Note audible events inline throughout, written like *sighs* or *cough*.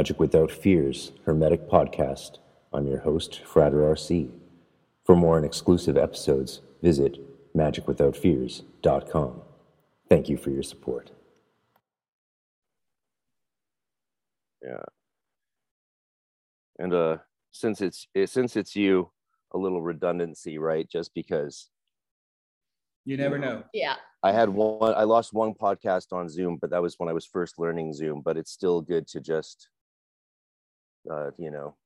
Magic Without Fears Hermetic Podcast. I'm your host, Frater RC. For more and exclusive episodes, visit magicwithoutfears.com. Thank you for your support. Yeah. And uh since it's it, since it's you, a little redundancy, right? Just because You never know. Yeah. I had one I lost one podcast on Zoom, but that was when I was first learning Zoom, but it's still good to just uh, you know,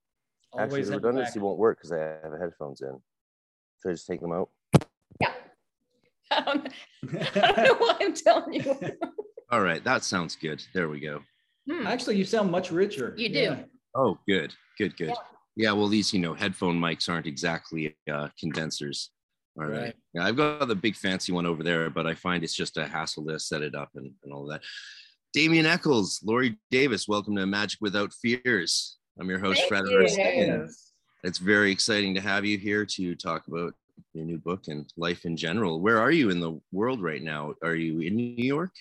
actually Always the the redundancy won't work because I have headphones in. Should I just take them out? Yeah. I *laughs* don't, *laughs* I don't know why I'm telling you. *laughs* All right, that sounds good. There we go. Hmm. Actually, you sound much richer. You do. Yeah. Oh, good, good, good. Yeah. Yeah, well, these you know headphone mics aren't exactly uh, condensers. All right. Right. Yeah, I've got the big fancy one over there, but I find it's just a hassle to set it up and, and all that. Damien Echols, Lorri Davis, welcome to Magic Without Fears. I'm your host, Thank Fred. you. Aristide. It's very exciting to have you here to talk about your new book and life in general. Where are you in the world right now? Are you in New York?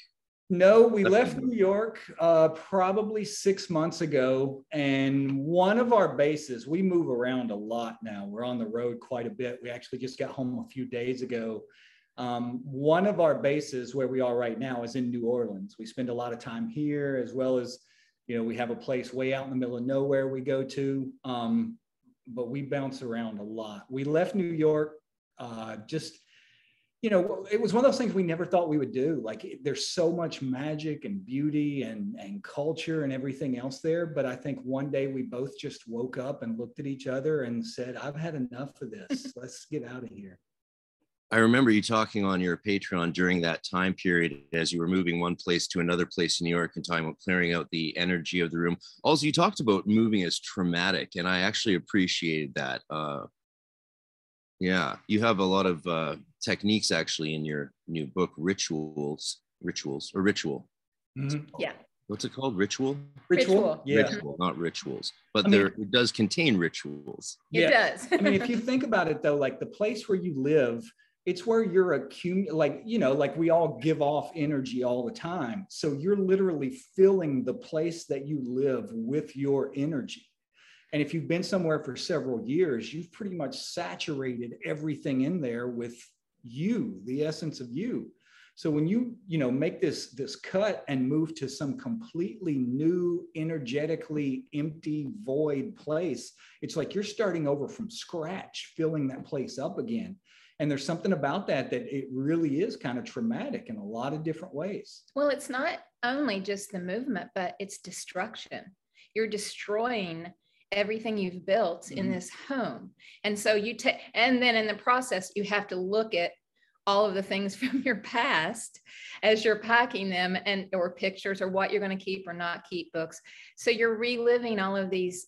No, we That's left. New York uh, probably six months ago. And one of our bases, we move around a lot now. We're on the road quite a bit. We actually just got home a few days ago. Um, one of our bases where we are right now is in New Orleans. We spend a lot of time here, as well as, you know, we have a place way out in the middle of nowhere we go to. Um, but we bounce around a lot. We left New York uh, just you know, it was one of those things we never thought we would do. Like it- there's so much magic and beauty and and culture and everything else there. But I think one day we both just woke up and looked at each other and said, "I've had enough of this. *laughs* Let's get out of here." I remember you talking on your Patreon during that time period as you were moving one place to another place in New York and talking about clearing out the energy of the room. Also, you talked about moving as traumatic, and I actually appreciated that. Uh, yeah, you have a lot of uh, techniques actually in your new book, Rituals, Rituals, or Ritual. Yeah. What's it called? Ritual? Ritual. Ritual. Yeah. Ritual, not rituals. But I mean- there it does contain rituals. It Yeah. does. I mean, if *laughs* you think about it though, like the place where you live, it's where you're accum like, you know, like we all give off energy all the time. So you're literally filling the place that you live with your energy. And if you've been somewhere for several years, you've pretty much saturated everything in there with you, the essence of you. So when you, you know, make this this cut and move to some completely new, energetically empty, void place, it's like you're starting over from scratch, filling that place up again. And there's something about that that it really is kind of traumatic in a lot of different ways. Well, it's not only just the movement, but it's destruction. You're destroying everything you've built in Mhm. this home. And so you take, and then in the process, you have to look at all of the things *laughs* from your past as you're packing them and or pictures or what you're going to keep or not keep books. So you're reliving all of these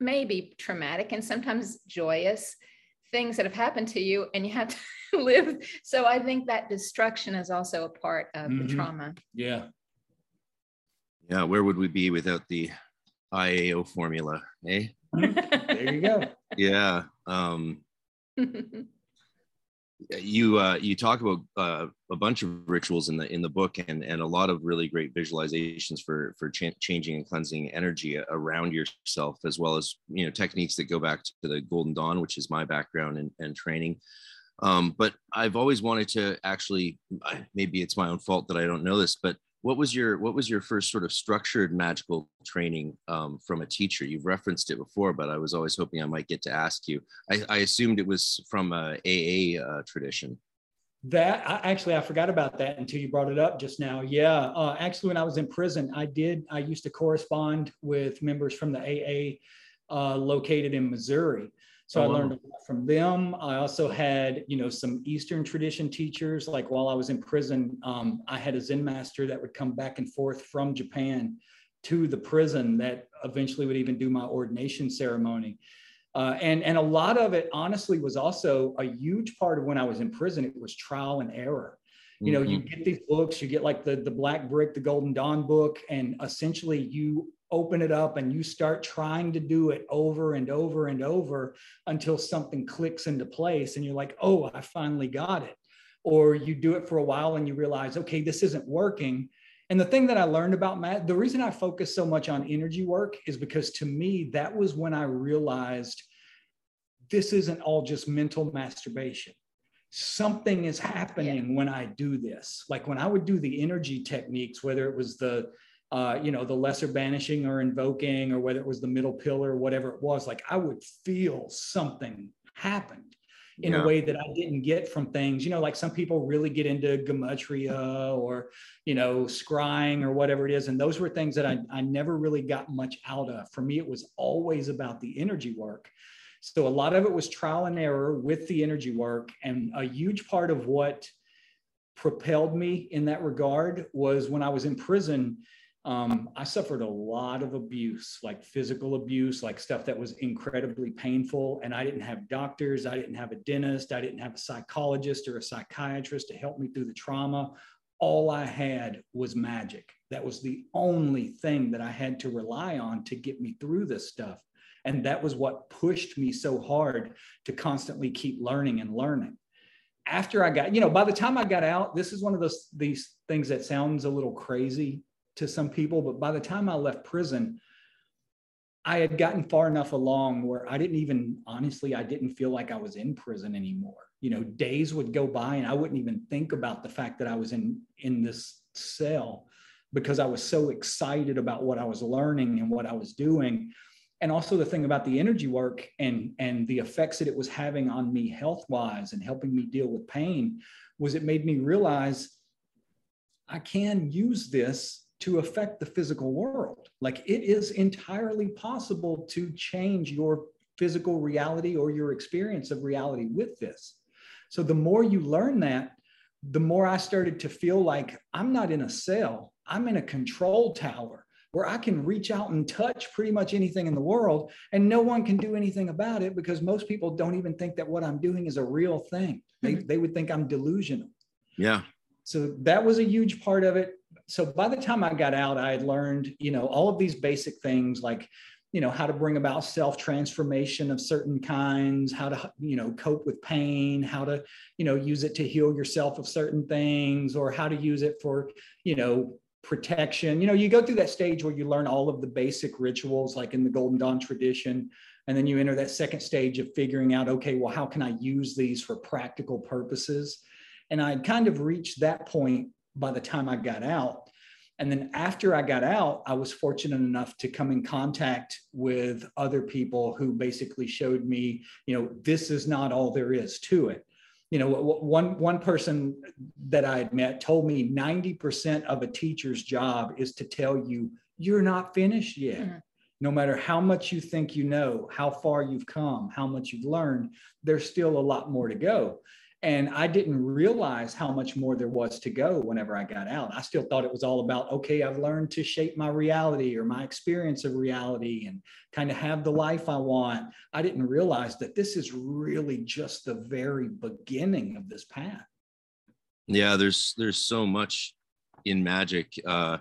maybe traumatic and sometimes joyous things that have happened to you and you have to *laughs* live. So I think that destruction is also a part of Mhm. the trauma. Yeah. Yeah, where would we be without the IAO formula? Eh? *laughs* There you go. Yeah. Um, *laughs* you uh, you talk about uh, a bunch of rituals in the in the book and and a lot of really great visualizations for for cha- changing and cleansing energy around yourself as well as you know techniques that go back to the golden dawn which is my background and, and training. Um, but i've always wanted to actually maybe it's my own fault that i don't know this but what was your what was your first sort of structured magical training um, from a teacher you've referenced it before but i was always hoping i might get to ask you i, I assumed it was from a aa uh, tradition That I, actually, I forgot about that until you brought it up just now. Yeah, uh, actually, when I was in prison, I did. I used to correspond with members from the AA uh, located in Missouri. So Oh, I learned a lot from them. I also had, you know, some Eastern tradition teachers. Like while I was in prison, um, I had a Zen master that would come back and forth from Japan to the prison that eventually would even do my ordination ceremony. Uh, and and a lot of it honestly was also a huge part of when I was in prison. It was trial and error. You know, you get these books, you get like the the Black Brick, the Golden Dawn book, and essentially you open it up and you start trying to do it over and over and over until something clicks into place, and you're like, oh, I finally got it. Or you do it for a while and you realize, okay, this isn't working. And the thing that I learned about Matt, the reason I focus so much on energy work is because to me, that was when I realized this isn't all just mental masturbation. Something is happening yeah. when I do this. Like when I would do the energy techniques, whether it was the uh, you know, the lesser banishing or invoking, or whether it was the middle pillar, whatever it was, like I would feel something happened in yeah. a way that I didn't get from things, you know, like some people really get into gematria or, you know, scrying or whatever it is. And those were things that I, I never really got much out of. For me, it was always about the energy work. So a lot of it was trial and error with the energy work. And a huge part of what propelled me in that regard was when I was in prison um, I suffered a lot of abuse, like physical abuse, like stuff that was incredibly painful. And I didn't have doctors, I didn't have a dentist, I didn't have a psychologist or a psychiatrist to help me through the trauma. All I had was magic. That was the only thing that I had to rely on to get me through this stuff. And that was what pushed me so hard to constantly keep learning and learning after I got, you know, by the time I got out, this is one of those these things that sounds a little crazy to some people, but by the time I left prison, I had gotten far enough along where I didn't even honestly, I didn't feel like I was in prison anymore. You know, days would go by and I wouldn't even think about the fact that I was in in this cell because I was so excited about what I was learning and what I was doing. And also the thing about the energy work and and the effects that it was having on me health wise and helping me deal with pain was it made me realize I can use this to affect the physical world. Like it is entirely possible to change your physical reality or your experience of reality with this. So the more you learn that, the more I started to feel like I'm not in a cell, I'm in a control tower where I can reach out and touch pretty much anything in the world and no one can do anything about it because most people don't even think that what I'm doing is a real thing. They, mm-hmm. they would think I'm delusional. Yeah. So that was a huge part of it so by the time I got out, I had learned, you know, all of these basic things like, you know, how to bring about self transformation of certain kinds, how to, you know, cope with pain, how to, you know, use it to heal yourself of certain things, or how to use it for, you know, protection. You know, you go through that stage where you learn all of the basic rituals, like in the Golden Dawn tradition. And then you enter that second stage of figuring out, okay, well, how can I use these for practical purposes? And I kind of reached that point by the time I got out. And then after I got out, I was fortunate enough to come in contact with other people who basically showed me, you know, this is not all there is to it. You know, one one person that I had met told me 90% of a teacher's job is to tell you you're not finished yet. Mm-hmm. No matter how much you think you know, how far you've come, how much you've learned, there's still a lot more to go. And I didn't realize how much more there was to go whenever I got out. I still thought it was all about, okay, I've learned to shape my reality or my experience of reality and kind of have the life I want. I didn't realize that this is really just the very beginning of this path. Yeah, there's there's so much in magic. Uh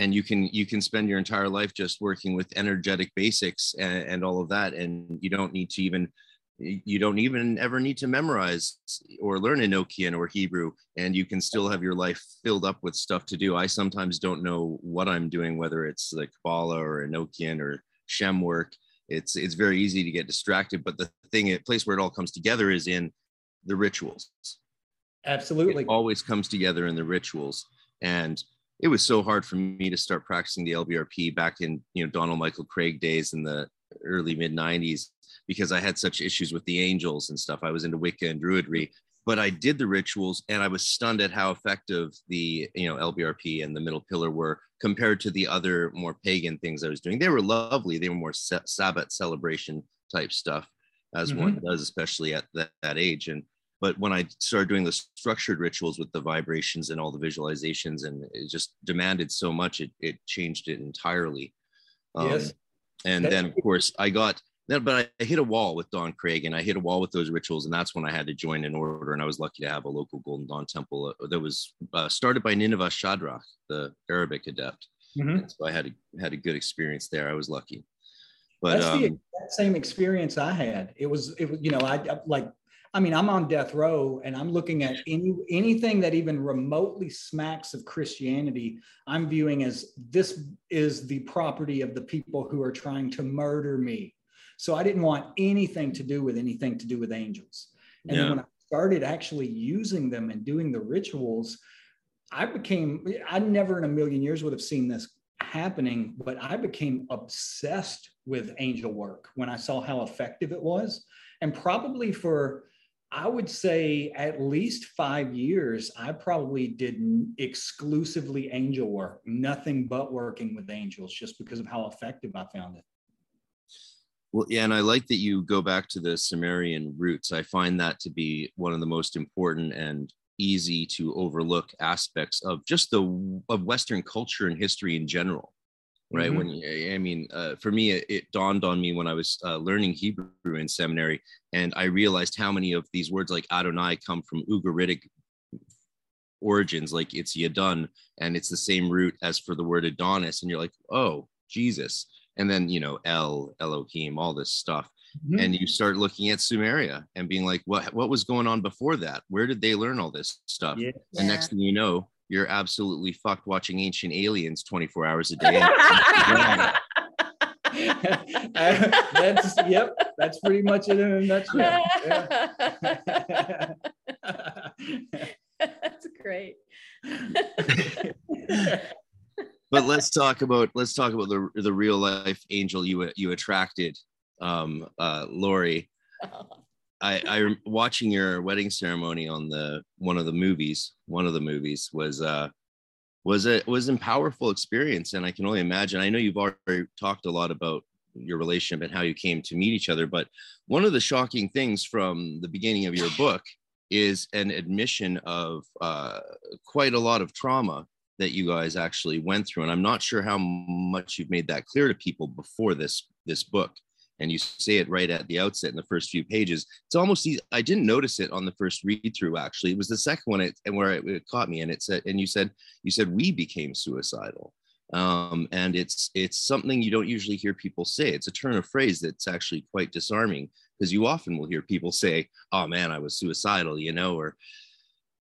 and you can you can spend your entire life just working with energetic basics and, and all of that and you don't need to even you don't even ever need to memorize or learn Enochian or Hebrew, and you can still have your life filled up with stuff to do. I sometimes don't know what I'm doing, whether it's the Kabbalah or Enochian or Shem work. It's it's very easy to get distracted, but the thing, the place where it all comes together is in the rituals. Absolutely, it always comes together in the rituals, and it was so hard for me to start practicing the LBRP back in you know Donald Michael Kraig days in the early mid 90s because I had such issues with the angels and stuff. I was into Wicca and Druidry, but I did the rituals and I was stunned at how effective the you know LBRP and the middle pillar were compared to the other more pagan things I was doing. They were lovely. They were more Sabbath celebration type stuff, as mm-hmm. one does, especially at that, that age. And but when I started doing the structured rituals with the vibrations and all the visualizations, and it just demanded so much, it it changed it entirely. Um, yes. And then of course I got but I hit a wall with Don Kraig and I hit a wall with those rituals. And that's when I had to join an order. And I was lucky to have a local Golden Dawn temple uh, that was uh, started by Nineveh Shadrach, the Arabic adept. Mm-hmm. So I had a, had a good experience there. I was lucky. But that's um, the same experience I had. It was, it was, you know, I, I like, I mean, I'm on death row and I'm looking at any anything that even remotely smacks of Christianity, I'm viewing as this is the property of the people who are trying to murder me. So I didn't want anything to do with anything to do with angels. And yeah. when I started actually using them and doing the rituals, I became, I never in a million years would have seen this happening, but I became obsessed with angel work when I saw how effective it was. And probably for, I would say, at least five years, I probably did exclusively angel work, nothing but working with angels, just because of how effective I found it. Well, yeah, and I like that you go back to the Sumerian roots. I find that to be one of the most important and easy to overlook aspects of just the of Western culture and history in general, right? Mm-hmm. When I mean, uh, for me, it, it, dawned on me when I was uh, learning Hebrew in seminary, and I realized how many of these words like Adonai come from Ugaritic origins, like it's Yadun, and it's the same root as for the word Adonis, and you're like, oh, Jesus and then you know El Elohim, all this stuff. Mm-hmm. And you start looking at Sumeria and being like, what what was going on before that? Where did they learn all this stuff? Yeah. And yeah. next thing you know, you're absolutely fucked watching ancient aliens 24 hours a day. *laughs* *laughs* that's yep, that's pretty much it in a nutshell. *laughs* Yeah. that's great but let's talk about let's talk about the the real life angel you you attracted, um, uh, Lorri. *laughs* I, I watching your wedding ceremony on the one of the movies. One of the movies was uh, was it was a powerful experience, and I can only imagine. I know you've already talked a lot about your relationship and how you came to meet each other, but one of the shocking things from the beginning of your book is an admission of uh, quite a lot of trauma that you guys actually went through and i'm not sure how much you've made that clear to people before this this book and you say it right at the outset in the first few pages. It's almost i didn't notice it on the first read through actually. It was the second one it, and where it, it, caught me and it said and you said you said we became suicidal. Um, and it's it's something you don't usually hear people say. It's a turn of phrase that's actually quite disarming because you often will hear people say oh man i was suicidal you know or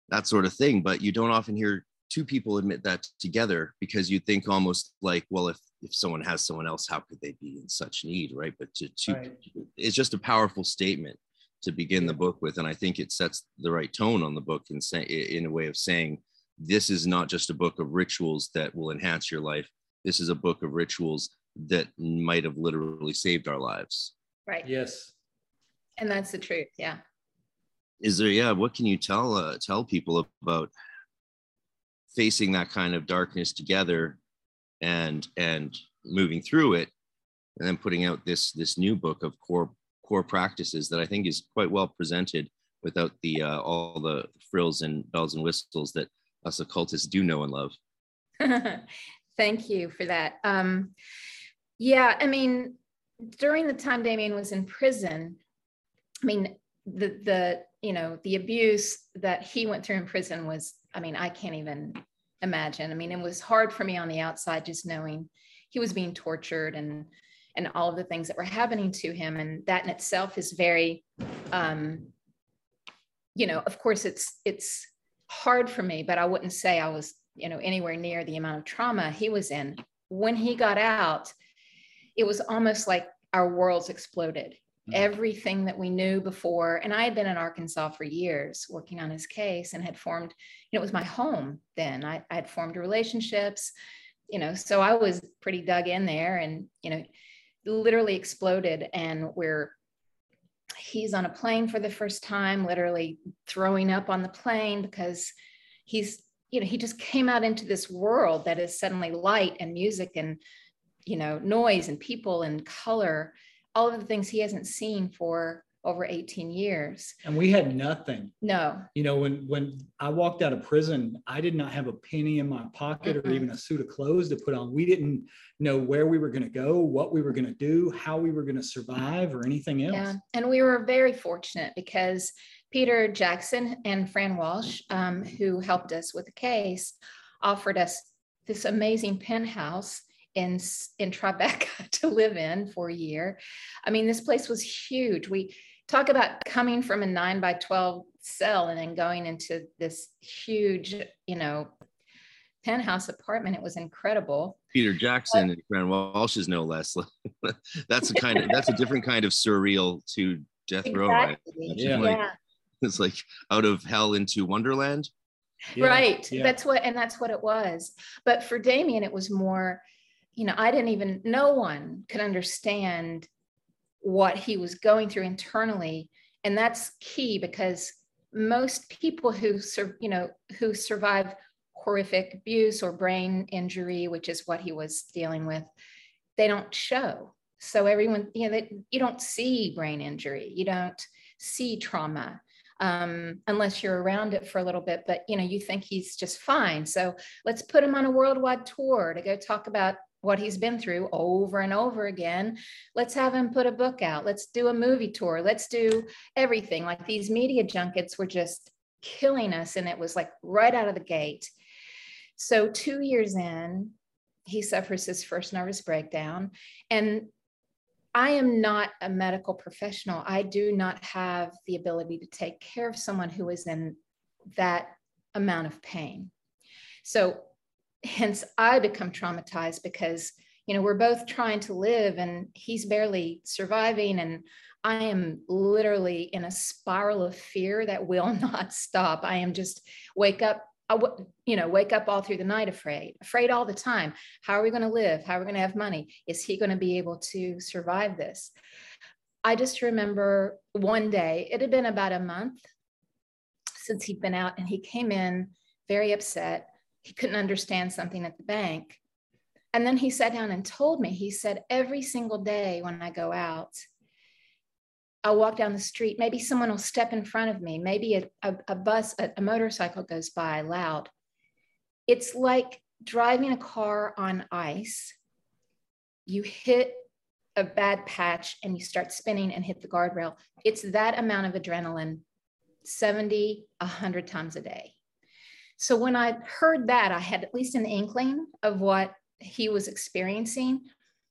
that sort of thing but you don't often hear two people admit that together because you think almost like well if if someone has someone else how could they be in such need right? But to, to right. it's just a powerful statement to begin the book with and i think it sets the right tone on the book in say in a way of saying this is not just a book of rituals that will enhance your life. This is a book of rituals that might have literally saved our lives. Right. Yes. And that's the truth yeah. Is there yeah what can you tell uh, tell people about facing that kind of darkness together and and moving through it and then putting out this this new book of core core practices that i think is quite well presented without the uh, all the frills and bells and whistles that us occultists do know and love. *laughs* Thank you for that. Um, yeah i mean during the time damien was in prison i mean the the you know the abuse that he went through in prison was I mean, I can't even imagine. I mean, it was hard for me on the outside just knowing he was being tortured and and all of the things that were happening to him and that in itself is very um you know of course it's it's hard for me but i wouldn't say i was you know anywhere near the amount of trauma he was in when he got out it was almost like our worlds exploded. Mm-hmm. everything that we knew before. And I had been in Arkansas for years working on his case and had formed, you know, it was my home then. I, I had formed relationships, you know, so I was pretty dug in there and, you know, literally exploded. And we're, he's on a plane for the first time, literally throwing up on the plane because he's, you know, he just came out into this world that is suddenly light and music and, you know, noise and people and color all of the things he hasn't seen for over 18 years. And we had nothing. No. You know, when when I walked out of prison, I did not have a penny in my pocket mm-hmm. or even a suit of clothes to put on. We didn't know where we were going to go, what we were going to do, how we were going to survive or anything else. Yeah. And we were very fortunate because Peter Jackson and Fran Walsh, um, who helped us with the case, offered us this amazing penthouse in in Tribeca *laughs* to live in for a year. I mean, this place was huge. We talk about coming from a nine by 12 cell and then going into this huge, you know, penthouse apartment. It was incredible. Peter Jackson and Fran Walsh is no less. *laughs* that's a kind of that's a different kind of surreal to death exactly. row, right? Yeah. Like, yeah. It's like out of hell into Wonderland. Yeah. Right. Yeah. That's what and that's what it was. But for Damien, it was more, you know, I didn't even no one could understand what he was going through internally. And that's key because most people who you know who survive horrific abuse or brain injury, which is what he was dealing with, they don't show. So everyone, you know, they, you don't see brain injury, you don't see trauma um, unless you're around it for a little bit. But you know, you think he's just fine. So let's put him on a worldwide tour to go talk about what he's been through over and over again. Let's have him put a book out. Let's do a movie tour. Let's do everything. Like these media junkets were just killing us, and it was like right out of the gate. So, two years in, he suffers his first nervous breakdown. And I am not a medical professional. I do not have the ability to take care of someone who is in that amount of pain. So, hence, I become traumatized because, you know, we're both trying to live and he's barely surviving. And I am literally in a spiral of fear that will *laughs* not stop. I am just wake up you know, wake up all through the night afraid, afraid all the time. How are we going to live? How are we going to have money? Is he going to be able to survive this? I just remember one day, it had been about a month since he'd been out, and he came in very upset. He couldn't understand something at the bank. And then he sat down and told me, he said, every single day when I go out, I'll walk down the street. Maybe someone will step in front of me. Maybe a, a, a bus, a, a motorcycle goes by loud. It's like driving a car on ice. You hit a bad patch and you start spinning and hit the guardrail. It's that amount of adrenaline 70, 100 times a day. So when I heard that, I had at least an inkling of what he was experiencing.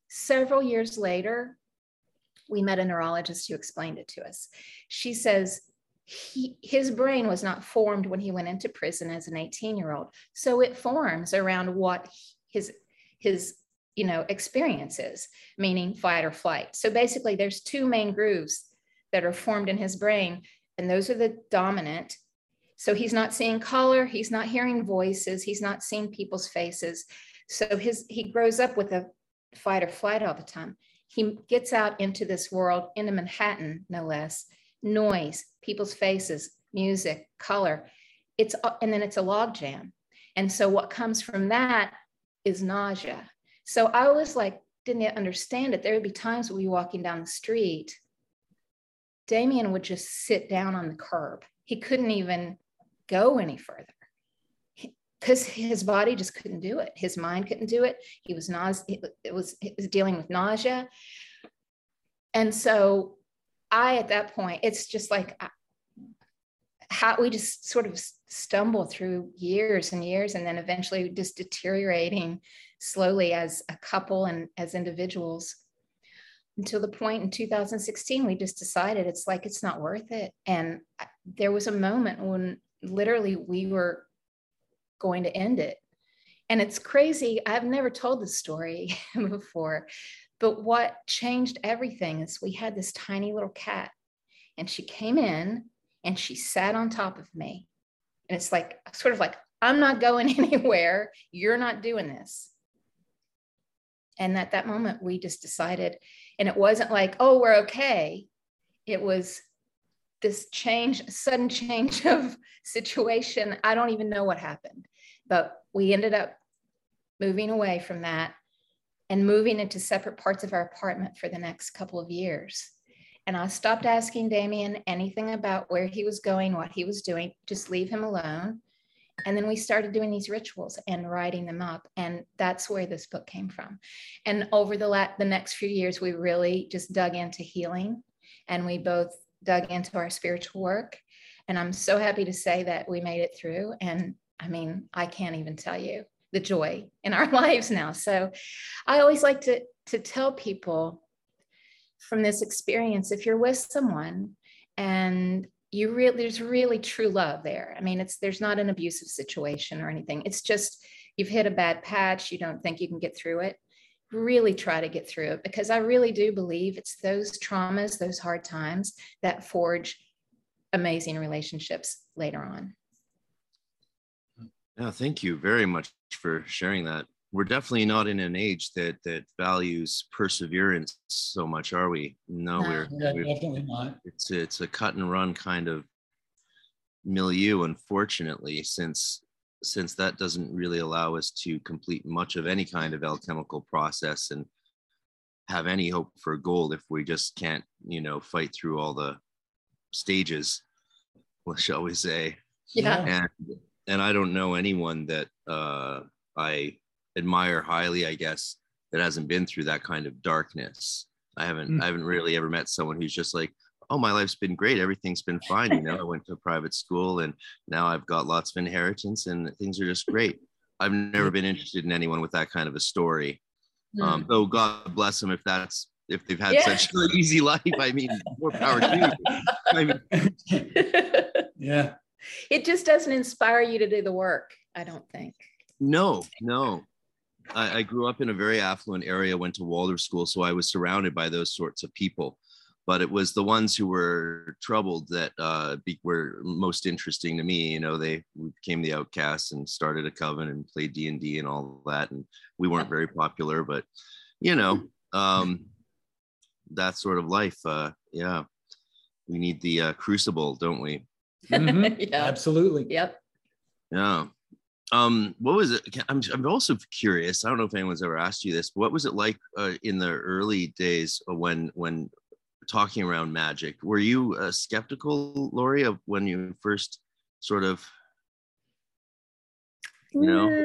Several years later, we met a neurologist who explained it to us. She says he, his brain was not formed when he went into prison as an 18 year old. So it forms around what his, his, you know, experiences, meaning fight or flight. So basically there's two main grooves that are formed in his brain, and those are the dominant. So he's not seeing color, he's not hearing voices, he's not seeing people's faces. So his he grows up with a fight or flight all the time he gets out into this world, into Manhattan, no less, noise, people's faces, music, color. It's and then it's a logjam. And so what comes from that is nausea. So I was like, didn't understand it. There would be times we'd be walking down the street. Damien would just sit down on the curb. He couldn't even go any further because his body just couldn't do it. His mind couldn't do it. He was nause. It was it was dealing with nausea, and so I at that point, it's just like how we just sort of stumble through years and years, and then eventually just deteriorating slowly as a couple and as individuals until the point in 2016 we just decided it's like it's not worth it and there was a moment when literally we were going to end it. And it's crazy. I've never told this story *laughs* before, but what changed everything is we had this tiny little cat, and she came in and she sat on top of me. And it's like, sort of like, I'm not going *laughs* anywhere. You're not doing this. And at that moment, we just decided, and it wasn't like, oh, we're okay. It was this change, sudden change *laughs* of situation. I don't even know what happened, but we ended up moving away from that and moving into separate parts of our apartment for the next couple of years. And I stopped asking Damien anything about where he was going, what he was doing, just leave him alone. And then we started doing these rituals and writing them up. And that's where this book came from. And over the, la- the next few years, we really just dug into healing. And we both dug into our spiritual work. And I'm so happy to say that we made it through. And I mean, I can't even tell you the joy in our *laughs* lives now. So I always like to, to tell people from this experience if you're with someone and you really there's really true love there i mean it's there's not an abusive situation or anything it's just you've hit a bad patch you don't think you can get through it really try to get through it because i really do believe it's those traumas those hard times that forge amazing relationships later on yeah thank you very much for sharing that we're definitely not in an age that that values perseverance so much, are we? No, No. we're, Yeah, we're definitely not. it's it's a cut and run kind of milieu, unfortunately, since since that doesn't really allow us to complete much of any kind of alchemical process and have any hope for gold if we just can't, you know, fight through all the stages, what *laughs* shall we say? yeah and and I don't know anyone that uh, I admire highly, I guess, that hasn't been through that kind of darkness. I haven't Mm. I haven't really ever met someone who's just like, oh, my life's been great, everything's been fine. You know, I went to a private school and now I've got lots of inheritance and things are just great. I've never been interested in anyone with that kind of a story. Um, though God bless them if that's if they've had Yeah. such an *laughs* easy life. I mean, more power to you. I mean, *laughs* Yeah. it just doesn't inspire you to do the work i don't think No, no. I, I grew up in a very affluent area, went to Waldorf school, so I was surrounded by those sorts of people. But it was the ones who were troubled that uh, be, were most interesting to me. You know, they became the outcasts and started a coven and played D and D and all that. And we weren't very popular, but you know, um, that sort of life. Uh, yeah, we need the uh, crucible, don't we? Mhm. *laughs* yeah Absolutely. yep Yeah. Um, what was it? I'm, I'm also curious. I don't know if anyone's ever asked you this. But what was it like uh, in the early days when when talking around magic? Were you uh, skeptical, Lorri, of when you first sort of? You know? Mm,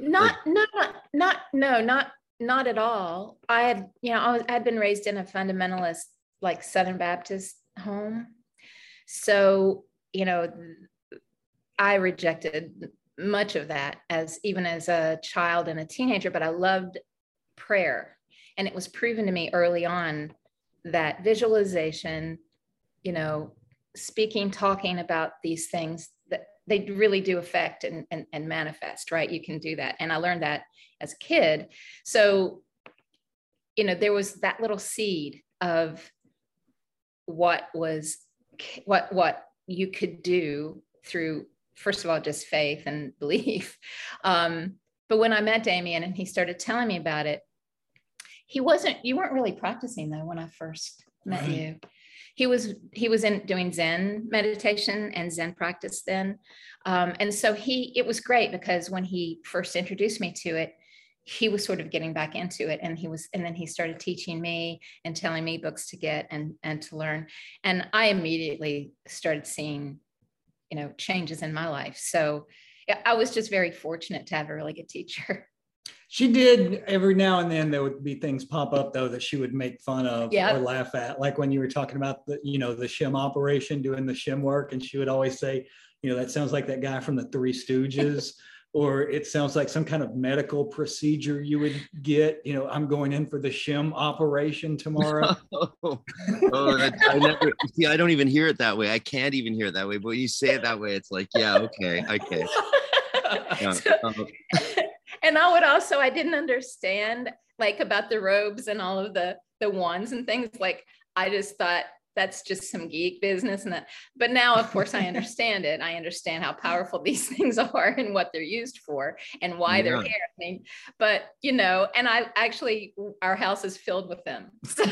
not not not no not not at all i had you know i was i'd been raised in a fundamentalist like southern baptist home so you know i rejected much of that as even as a child and a teenager but i loved prayer and it was proven to me early on that visualization you know speaking talking about these things that they really do affect and, and, and manifest right? You can do that. And i learned that as a kid. So you know there was that little seed of what was what what you could do through first of all just faith and *laughs* belief. Um, but when i met damien and he started telling me about it he wasn't you weren't really practicing though when i first met Right. you. He was he was in doing zen meditation and zen practice then. Um, and so he it was great because when he first introduced me to it he was sort of getting back into it and he was and then he started teaching me and telling me books to get and and to learn. And i immediately started seeing you know changes in my life. So i was just very fortunate to have a really good teacher *laughs* She did every now and then there would be things pop up though that she would make fun of Yeah. or laugh at. Like when you were talking about the, you know, the shim operation, doing the shim work, and she would always say, you know, that sounds like that guy from the Three Stooges, *laughs* or it sounds like some kind of medical procedure you would get. You know, I'm going in for the shim operation tomorrow. *laughs* oh, oh, that, I never see. I don't even hear it that way. I can't even hear it that way. But when you say it that way, it's like, yeah, okay, okay. *laughs* Yeah. So- Uh, and I would also I didn't understand like about the robes and all of the the wands and things like I just thought that's just some geek business and that but now of course I *laughs* understand it I understand how powerful *laughs* these things are and what they're used for and why they're Yeah. here I mean but you know and I actually our house is filled with them *laughs* so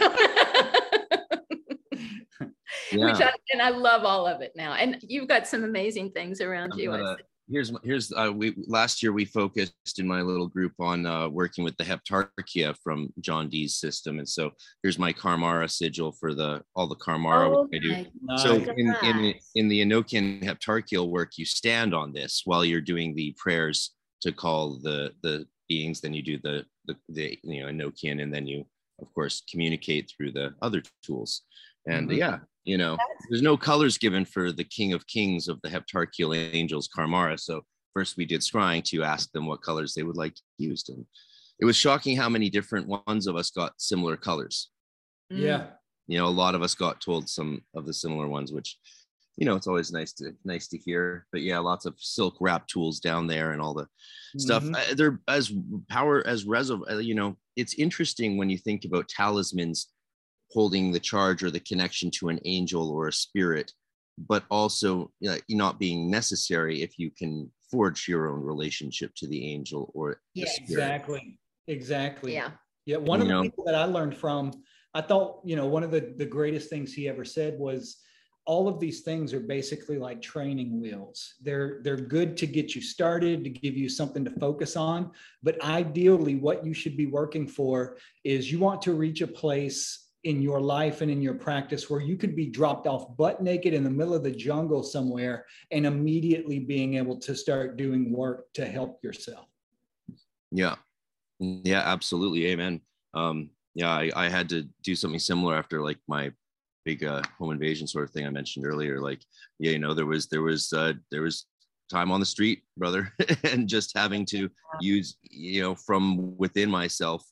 yeah. which I, and I love all of it now and you've got some amazing things around I'm you gonna-. Here's here's uh, we last year we focused in my little group on uh, working with the heptarchia from John Dee's system, and so here's my Carmara sigil for the all the Carmara Oh work I do. my So in, in in the Enochian heptarchial work, you stand on this while you're doing the prayers to call the the beings. Then you do the the, the you know Enochian, and then you of course communicate through the other tools. And Mhm. yeah, you know, there's no colors given for the King of Kings of the heptarchial angels, Carmara. So first we did scrying to ask them what colors they would like used, and it was shocking how many different ones of us got similar colors. Mm. Yeah. you know a lot of us got told some of the similar ones which you know it's always nice to nice to hear but yeah lots of silk wrap tools down there and all the stuff Mhm. uh, they're as power as reservoir you know it's interesting when you think about talismans holding the charge or the connection to an angel or a spirit but also you know, not being necessary if you can forge your own relationship to the angel or the Yeah, spirit. Exactly. Exactly. Yeah. Yeah. One of You the people that I learned from, I thought, you know, one of the, the greatest things he ever said was all of these things are basically like training wheels. They're they're good to get you started, to give you something to focus on. But ideally, what you should be working for is you want to reach a place in your life and in your practice where you could be dropped off butt naked in the middle of the jungle somewhere and immediately being able to start doing work to help yourself. Yeah. Yeah, absolutely. Amen. Um, yeah, I, I had to do something similar after like my big uh, home invasion sort of thing I mentioned earlier. Like, yeah, you know, there was there was uh, there was time on the street, brother, *laughs* and just having to use, you know, from within myself,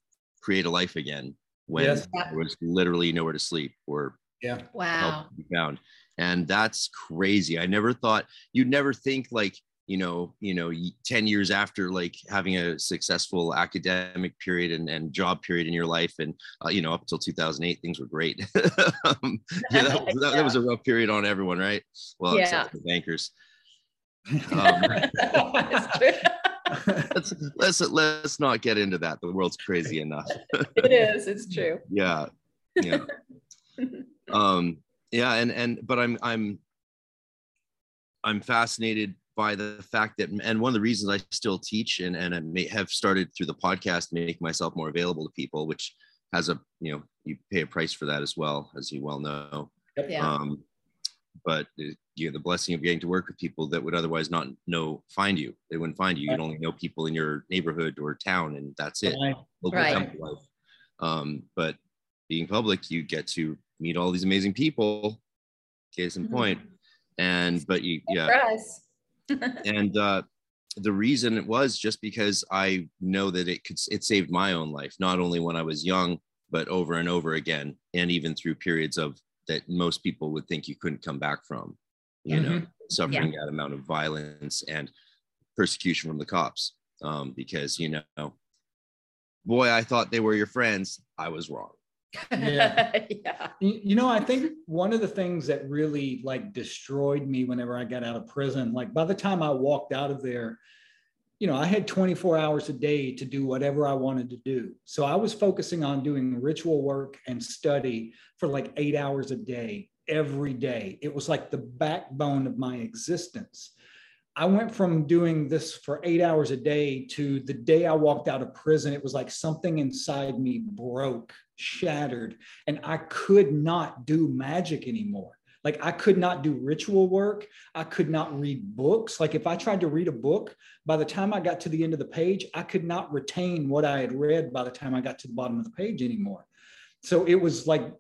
create a life again when Yes. there was literally nowhere to sleep or help Wow. be found. And that's crazy. I never thought you'd never think like, you know, you know, 10 years after like having a successful academic period and, and job period in your life. And, uh, you know, up until 2008, things were great. *laughs* um, *laughs* yeah, that, was- that, that was a rough period on everyone, right? Well, except for the bankers. *laughs* Um, It's true. *laughs* let's, let's, let's not get into that. The world's crazy enough. it is. It's *laughs* true. yeah yeah *laughs* um yeah and and but i'm i'm i'm fascinated by the fact that and one of the reasons i still teach and and I may have started through the podcast make myself more available to people which has a you know you pay a price for that as well as you well know Yeah. um but you know the blessing of getting to work with people that would otherwise not know find you they wouldn't find you you'd only know people in your neighborhood or town and that's it Right. local Right. temple life. Um, but being public, you get to meet all these amazing people. Case in Mhm. point. And but you For yeah, us. *laughs* and uh the reason it was just because I know that it could it saved my own life, not only when I was young, but over and over again, and even through periods of that most people would think you couldn't come back from, you know, suffering that amount of violence and persecution from the cops. Um, because you know, boy, I thought they were your friends. I was wrong. Yeah. *laughs* yeah. You, you know, I think one of the things that really like destroyed me whenever I got out of prison, like by the time I walked out of there, you know, I had 24 hours a day to do whatever I wanted to do. So I was focusing on doing ritual work and study for like eight hours a day, every day. It was like the backbone of my existence. I went from doing this for eight hours a day to the day I walked out of prison, it was like something inside me broke, shattered, and I could not do magic anymore. Like I could not do ritual work. I could not read books. Like if I tried to read a book, by the time I got to the end of the page, I could not retain what I had read by the time I got to the bottom of the page anymore. So it was like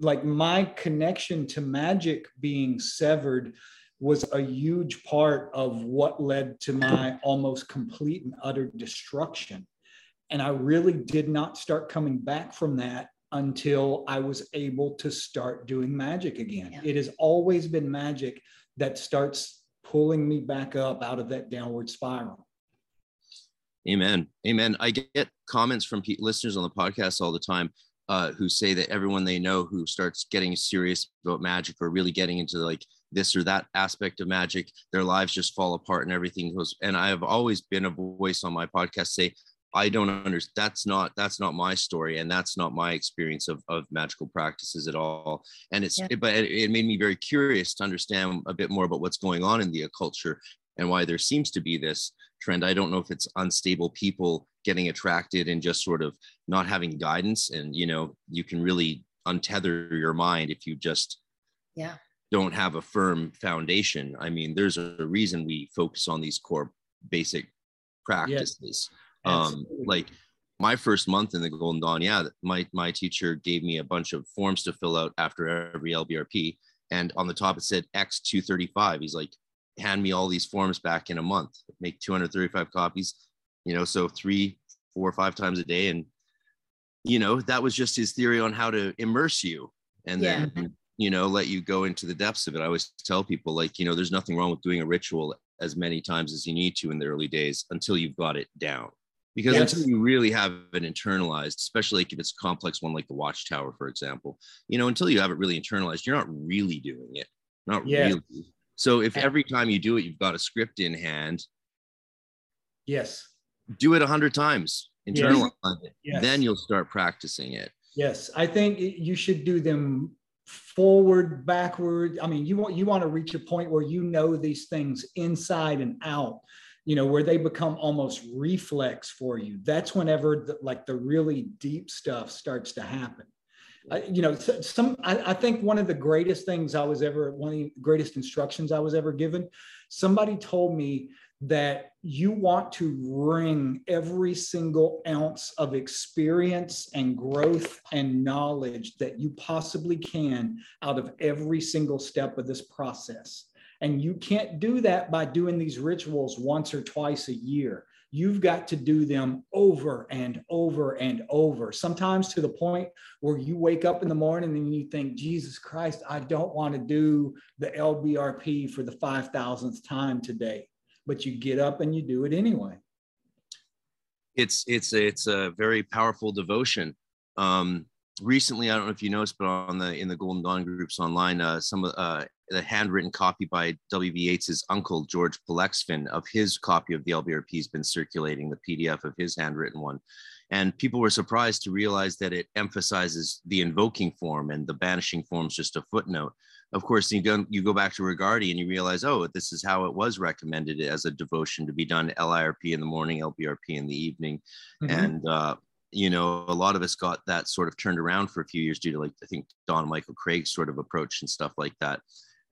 like my connection to magic being severed was a huge part of what led to my almost complete and utter destruction. And I really did not start coming back from that until I was able to start doing magic again. Yeah. It has always been magic that starts pulling me back up out of that downward spiral. Amen. Amen. I get comments from listeners on the podcast all the time uh, who say that everyone they know who starts getting serious about magic or really getting into like this or that aspect of magic, their lives just fall apart and everything goes. And I have always been a voice on my podcast say, I don't understand. That's not that's not my story, and that's not my experience of, of magical practices at all. And it's Yeah. it, but it, it made me very curious to understand a bit more about what's going on in the occult culture and why there seems to be this trend. I don't know if it's unstable people getting attracted and just sort of not having guidance. And, you know, you can really untether your mind if you just Yeah. don't have a firm foundation. I mean, there's a reason we focus on these core basic practices. Um, like my first month in the Golden Dawn, yeah, my my teacher gave me a bunch of forms to fill out after every LBRP, and on the top it said X two thirty five. He's like, hand me all these forms back in a month, make two hundred thirty five copies, you know, so three, four, or five times a day, and you know, that was just his theory on how to immerse you and Yeah. then, you know, let you go into the depths of it. I always tell people, like, you know, there's nothing wrong with doing a ritual as many times as you need to in the early days until you've got it down. Because Yes. until you really have it internalized, especially like if it's a complex one like the Watchtower, for example, you know, until you have it really internalized, you're not really doing it. Not Yeah. really. So if every time you do it, you've got a script in hand, Yes. do it a hundred times, Yes. internalize it. Yes. Then you'll start practicing it. Yes, I think you should do them forward, backward. I mean, you want you want to reach a point where you know these things inside and out. You know, where they become almost reflex for you. That's whenever the, like the really deep stuff starts to happen. I, you know, some I, I think one of the greatest things I was ever one of the greatest instructions I was ever given. Somebody told me that you want to wring every single ounce of experience and growth and knowledge that you possibly can out of every single step of this process. And you can't do that by doing these rituals once or twice a year. You've got to do them over and over and over, sometimes to the point where you wake up in the morning and you think, Jesus Christ, I don't want to do the LBRP for the 5,000th time today but you get up and you do it anyway. it's it's it's a very powerful devotion. Um, recently, I don't know if you noticed, but on the in the Golden Dawn groups online, uh, some of uh, the handwritten copy by W.B. Yeats's uncle George Pollexfen of his copy of the LBRP has been circulating, the PDF of his handwritten one, and people were surprised to realize that it emphasizes the invoking form and the banishing form is just a footnote. Of course, you go you go back to Regardie and you realize, oh, this is how it was recommended as a devotion to be done LIRP in the morning, LBRP in the evening, and uh, you know a lot of us got that sort of turned around for a few years due to like i think don michael kraig's sort of approach and stuff like that.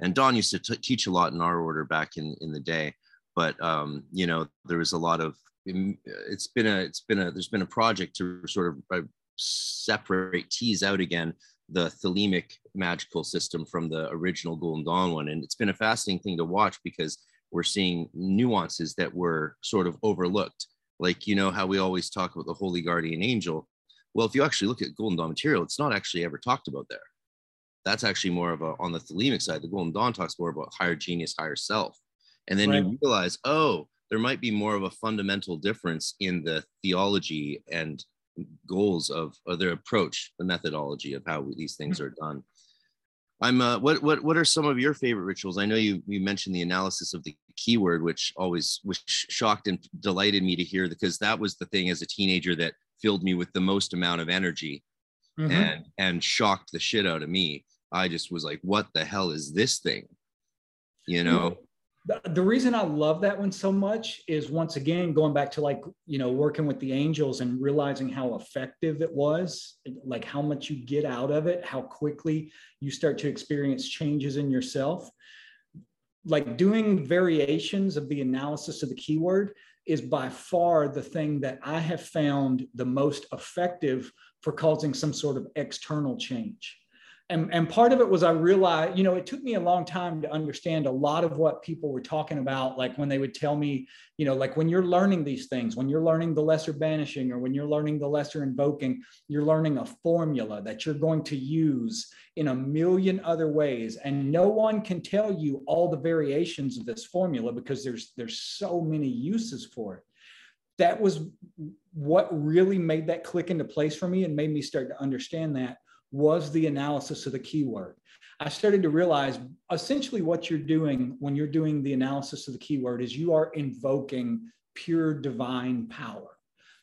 And don used to t- teach a lot in our order back in in the day. But um you know there was a lot of it's been a it's been a there's been a project to sort of uh, separate tease out again the thelemic magical system from the original golden dawn one. And it's been a fascinating thing to watch because we're seeing nuances that were sort of overlooked like you know how we always talk about the holy guardian angel. Well if you actually look at golden dawn material it's not actually ever talked about there. That's actually more of a on the thelemic side the golden dawn talks more about higher genius higher self. And then Right. you realize oh there might be more of a fundamental difference in the theology and goals of, of their approach the methodology of how these things are done. I'm uh, what what what are some of your favorite rituals? I know you you mentioned the analysis of the keyword which always which shocked and delighted me to hear because that was the thing as a teenager that filled me with the most amount of energy Mhm. and and shocked the shit out of me i just was like what the hell is this thing you know the, the reason I love that one so much is once again going back to like you know working with the angels and realizing how effective it was, like how much you get out of it, how quickly you start to experience changes in yourself. Like doing variations of the analysis of the keyword is by far the thing that I have found the most effective for causing some sort of external change and, and part of it was I realized, you know, it took me a long time to understand a lot of what people were talking about. Like when they would tell me, you know, like when you're learning these things, when you're learning the lesser banishing or when you're learning the lesser invoking, you're learning a formula that you're going to use in a million other ways. And no one can tell you all the variations of this formula because there's there's so many uses for it. That was what really made that click into place for me and made me start to understand that was the analysis of the keyword. I started to realize essentially what you're doing when you're doing the analysis of the keyword is you are invoking pure divine power.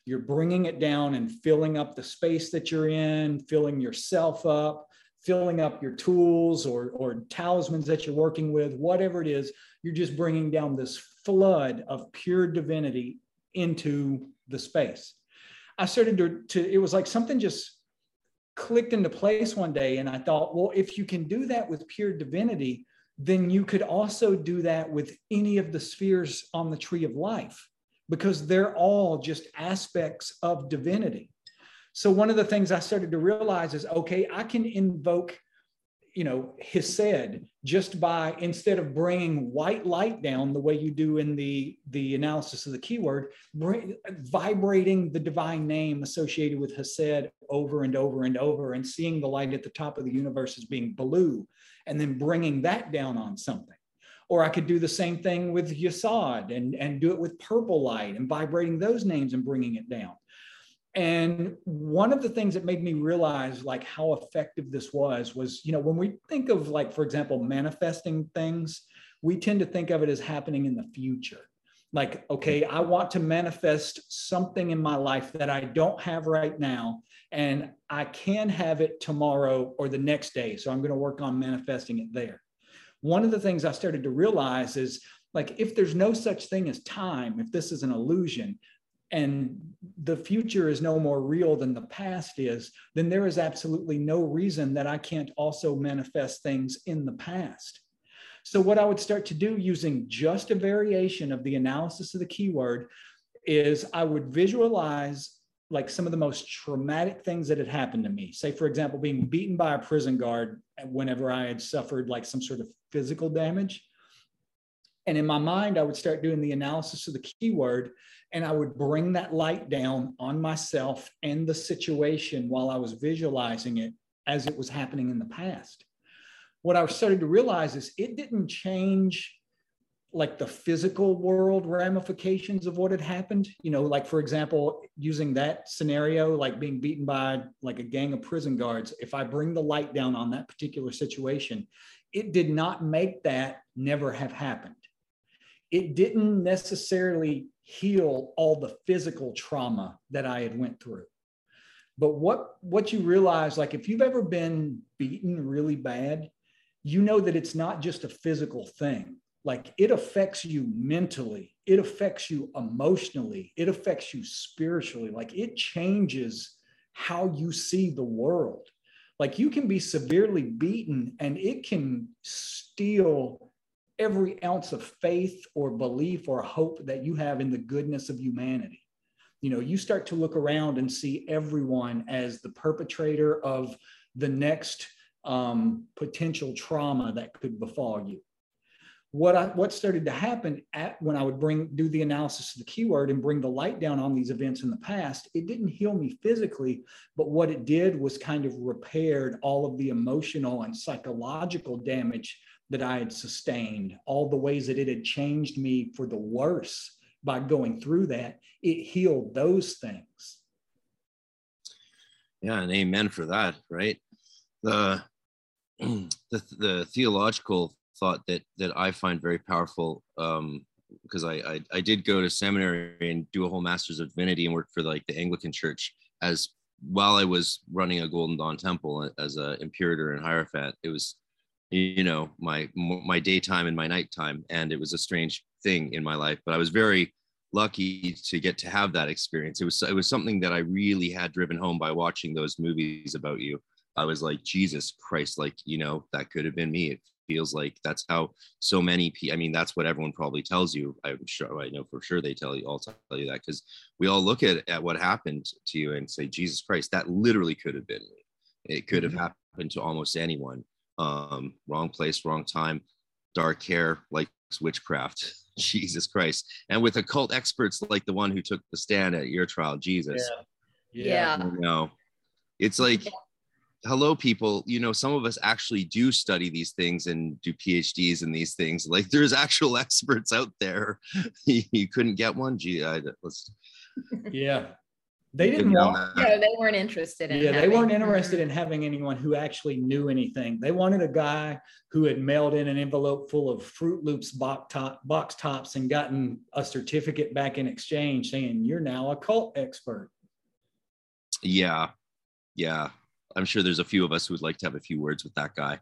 You're bringing it down and filling up the space that you're in, filling yourself up, filling up your tools or, or talismans that you're working with, whatever it is, you're just bringing down this flood of pure divinity into the space. I started to, to it was like something just clicked into place one day and i thought well if you can do that with pure divinity then you could also do that with any of the spheres on the tree of life because they're all just aspects of divinity. So one of the things i started to realize is okay i can invoke you know, Hesed, just by instead of bringing white light down the way you do in the, the analysis of the keyword, bring, vibrating the divine name associated with Hesed over and over and over and seeing the light at the top of the universe as being blue and then bringing that down on something. Or I could do the same thing with Yesod and, and do it with purple light and vibrating those names and bringing it down. And one of the things that made me realize like how effective this was was, you know, when we think of like, for example, manifesting things, we tend to think of it as happening in the future. Like, okay, I want to manifest something in my life that I don't have right now, and I can have it tomorrow or the next day. So I'm going to work on manifesting it there one of the things I started to realize is like if there's no such thing as time, if this is an illusion, and the future is no more real than the past is, then there is absolutely no reason that I can't also manifest things in the past. So, what I would start to do using just a variation of the analysis of the keyword is I would visualize like some of the most traumatic things that had happened to me. Say, for example, being beaten by a prison guard whenever I had suffered like some sort of physical damage. And in my mind, I would start doing the analysis of the keyword and I would bring that light down on myself and the situation while I was visualizing it as it was happening in the past. What I started to realize is it didn't change like the physical world ramifications of what had happened you know like for example using that scenario like being beaten by like a gang of prison guards if i bring the light down on that particular situation it did not make that never have happened it didn't necessarily heal all the physical trauma that i had went through. But what what you realize like if you've ever been beaten really bad you know that it's not just a physical thing. Like it affects you mentally it affects you emotionally it affects you spiritually. Like it changes how you see the world. Like you can be severely beaten and it can steal every ounce of faith or belief or hope that you have in the goodness of humanity. You know you start to look around and see everyone as the perpetrator of the next um, potential trauma that could befall you. What I, what started to happen at when I would bring do the analysis of the keyword and bring the light down on these events in the past, it didn't heal me physically, but what it did was kind of repaired all of the emotional and psychological damage that I had sustained, all the ways that it had changed me for the worse by going through that. It healed those things. Yeah, and amen for that, right? The *clears throat* the, the theological thought that that I find very powerful um, because I, I, I did go to seminary and do a whole master's of divinity and work for like the Anglican Church as while I was running a Golden Dawn temple as a imperator and hierophant. It was you know my my daytime and my nighttime, and it was a strange thing in my life. But I was very lucky to get to have that experience. It was it was something that I really had driven home by watching those movies about you. I was like, Jesus Christ, like, you know, that could have been me. It feels like that's how so many people, I mean, that's what everyone probably tells you. I'm sure, I know for sure they tell you, all tell you that because we all look at, at what happened to you and say, Jesus Christ, that literally could have been me. It could have mm-hmm. happened to almost anyone. Um, wrong place, wrong time, dark hair, likes witchcraft. *laughs* Jesus Christ. And with occult experts like the one who took the stand at your trial, Jesus. Yeah. yeah. You know, it's like, hello people you know some of us actually do study these things and do phds in these things *laughs* like there's actual *laughs* experts out there you couldn't get one gee I, let's yeah they didn't want no they weren't interested in yeah having, they weren't interested in having anyone who actually knew anything. They wanted a guy who had mailed in an envelope full of fruit loops box, top, box tops and gotten a certificate back in exchange saying you're now a cult expert. Yeah. Yeah. I'm sure there's a few of us who would like to have a few words with that guy.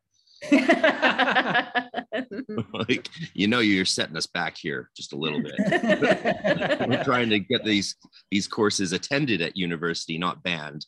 *laughs* *laughs* like you know you're setting us back here just a little bit. *laughs* We're trying to get these these courses attended at university not banned.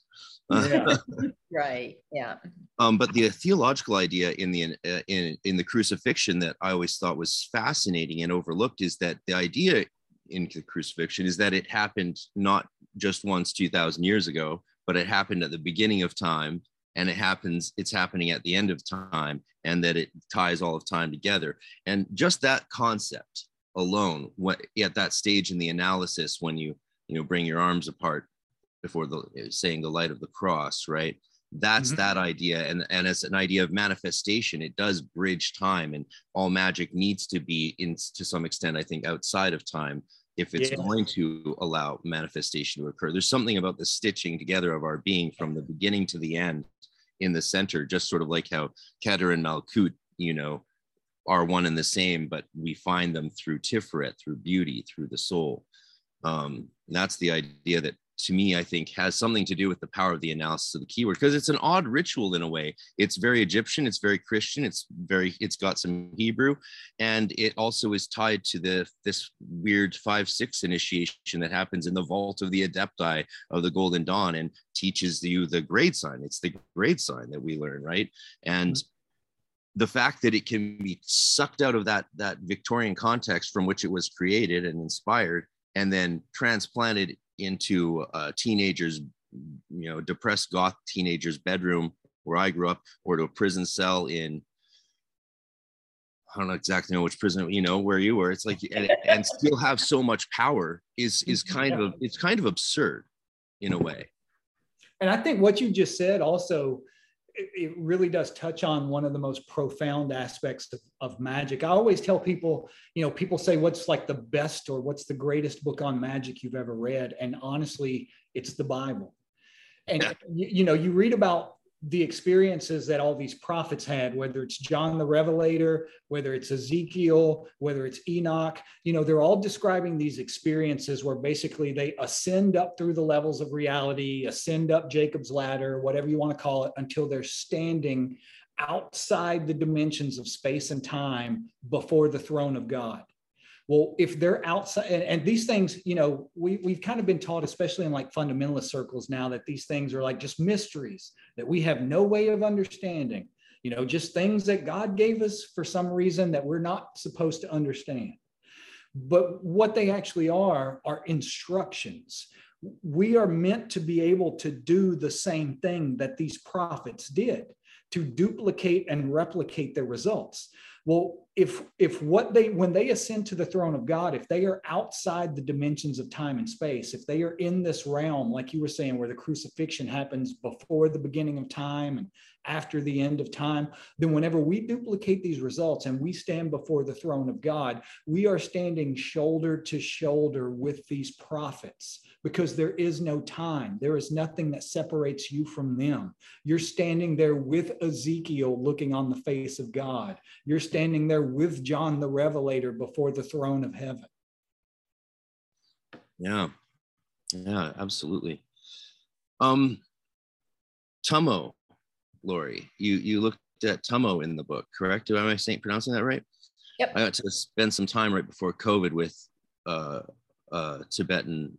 Yeah. *laughs* right yeah. Um, but the theological idea in the uh, in in the crucifixion that i always thought was fascinating and overlooked is that the idea in the crucifixion is that it happened not just once 2000 years ago but it happened at the beginning of time and it happens it's happening at the end of time and that it ties all of time together. And just that concept alone what at that stage in the analysis when you you know bring your arms apart before the saying the light of the cross right that's mm-hmm. that idea and and as an idea of manifestation it does bridge time and all magic needs to be in to some extent i think outside of time if it's yeah. going to allow manifestation to occur there's something about the stitching together of our being from the beginning to the end in the center just sort of like how keter and malkut you know are one and the same but we find them through tiferet through beauty through the soul um, that's the idea that to me, I think has something to do with the power of the analysis of the keyword because it's an odd ritual in a way. It's very Egyptian, it's very Christian, it's very it's got some Hebrew, and it also is tied to the this weird five six initiation that happens in the vault of the Adepti of the Golden Dawn and teaches you the grade sign. It's the grade sign that we learn, right? And mm-hmm. the fact that it can be sucked out of that that Victorian context from which it was created and inspired and then transplanted into a teenager's, you know, depressed goth teenager's bedroom where I grew up, or to a prison cell in I don't know exactly know which prison, you know, where you were. It's like and, and still have so much power is is mm-hmm. kind of it's kind of absurd in a way. And I think what you just said also it, really does touch on one of the most profound aspects of, of, magic. I always tell people, you know, people say, what's like the best or what's the greatest book on magic you've ever read? And honestly, it's the Bible. And, you, you know, you read about the experiences that all these prophets had, whether it's John the Revelator, whether it's Ezekiel, whether it's Enoch, you know, they're all describing these experiences where basically they ascend up through the levels of reality, ascend up Jacob's ladder, whatever you want to call it, until they're standing outside the dimensions of space and time before the throne of God well if they're outside and, and, these things you know we, we've kind of been taught especially in like fundamentalist circles now that these things are like just mysteries that we have no way of understanding you know just things that god gave us for some reason that we're not supposed to understand. But what they actually are are instructions. We are meant to be able to do the same thing that these prophets did to duplicate and replicate their results well, if if what they when they ascend to the throne of God, if they are outside the dimensions of time and space, if they are in this realm, like you were saying, where the crucifixion happens before the beginning of time and after the end of time, then whenever we duplicate these results and we stand before the throne of God, we are standing shoulder to shoulder with these prophets because there is no time. There is nothing that separates you from them. You're standing there with Ezekiel looking on the face of God. You're standing there with John the Revelator before the throne of heaven. Yeah. Yeah, absolutely. Um Tummo, Lorri, you you looked at Tummo in the book, correct? Am I saying pronouncing that right? Yep. I got to spend some time right before COVID with uh, uh, Tibetan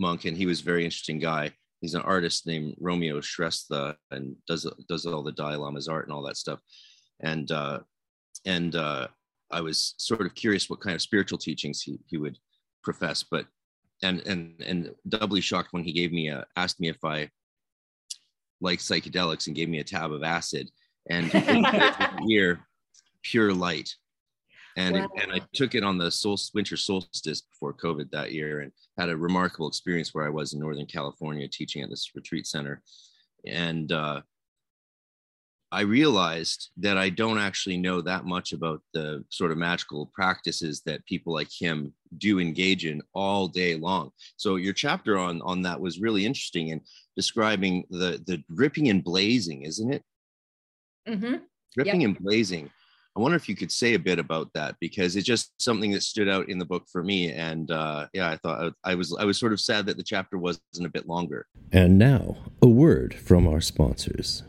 monk, and he was a very interesting guy. He's an artist named Romio Shrestha and does does all the Dalai Lama's art and all that stuff. And uh, and uh, I was sort of curious what kind of spiritual teachings he, he would profess, but and and and doubly shocked when he gave me a asked me if I like psychedelics and gave me a tab of acid and here *laughs* pure light and wow. it, and I took it on the sol- winter solstice before COVID that year, and had a remarkable experience where I was in Northern California teaching at this retreat center, and uh, I realized that I don't actually know that much about the sort of magical practices that people like him do engage in all day long. So your chapter on on that was really interesting in describing the the dripping and blazing, isn't it? Mm-hmm. Dripping yep. and blazing I wonder if you could say a bit about that because it's just something that stood out in the book for me. And uh, yeah, I thought I, I was I was sort of sad that the chapter wasn't a bit longer. And now a word from our sponsors.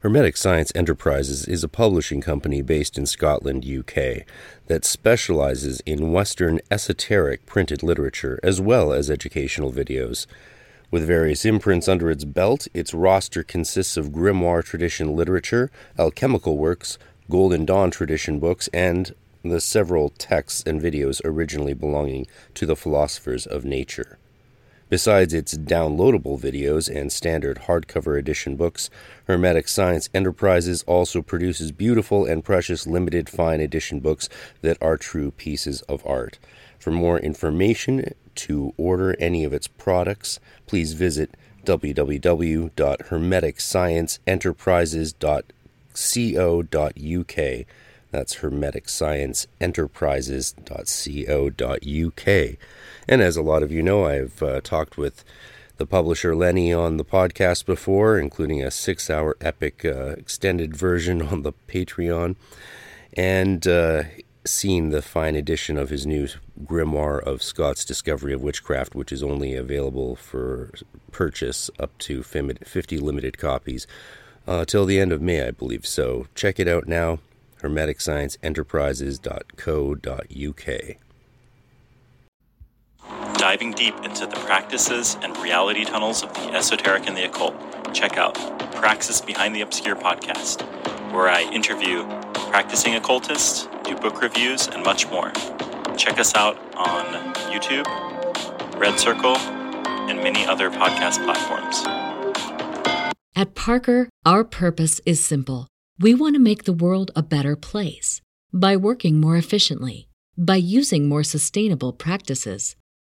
Hermetic Science Enterprises is a publishing company based in Scotland, UK, that specializes in Western esoteric printed literature as well as educational videos. With various imprints under its belt, its roster consists of grimoire tradition literature, alchemical works, Golden Dawn tradition books, and the several texts and videos originally belonging to the philosophers of nature. Besides its downloadable videos and standard hardcover edition books, Hermetic Science Enterprises also produces beautiful and precious limited fine edition books that are true pieces of art. For more information to order any of its products, please visit www.hermeticscienceenterprises.co.uk. That's hermeticscienceenterprises.co.uk. And as a lot of you know, I've uh, talked with the publisher Lenny on the podcast before, including a six hour epic uh, extended version on the Patreon, and uh, seen the fine edition of his new grimoire of Scot's Discovery of Witchcraft, which is only available for purchase up to 50 limited copies uh, till the end of May, I believe. So check it out now hermeticscienceenterprises.co.uk. Diving deep into the practices and reality tunnels of the esoteric and the occult, check out Praxis Behind the Obscure podcast, where I interview practicing occultists, do book reviews, and much more. Check us out on YouTube, Red Circle, and many other podcast platforms. At Parker, our purpose is simple we want to make the world a better place by working more efficiently, by using more sustainable practices,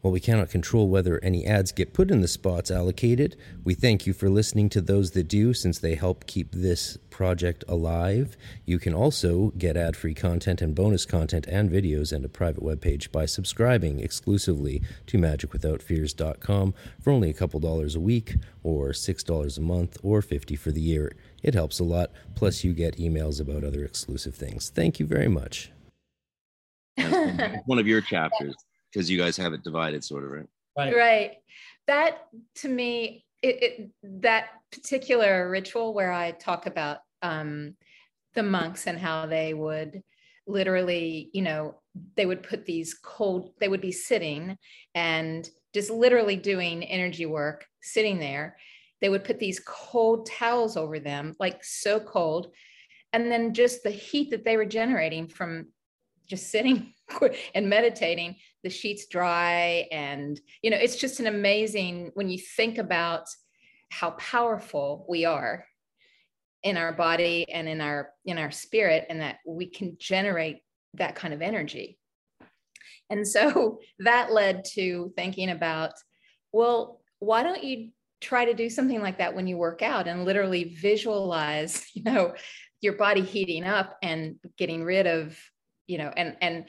While we cannot control whether any ads get put in the spots allocated, we thank you for listening to those that do since they help keep this project alive. You can also get ad free content and bonus content and videos and a private webpage by subscribing exclusively to magicwithoutfears.com for only a couple dollars a week, or $6 a month, or 50 for the year. It helps a lot, plus, you get emails about other exclusive things. Thank you very much. one of your chapters because you guys have it divided sort of right? Right. Right. That to me it, it, that particular ritual where i talk about um, the monks and how they would literally you know they would put these cold they would be sitting and just literally doing energy work sitting there. They would put these cold towels over them like so cold. And then just the heat that they were generating from just sitting *laughs* and meditating the sheets dry and you know it's just an amazing when you think about how powerful we are in our body and in our in our spirit and that we can generate that kind of energy. And so *laughs* that led to thinking about well why don't you try to do something like that when you work out and literally visualize *laughs* you know your body heating up and getting rid of you know and and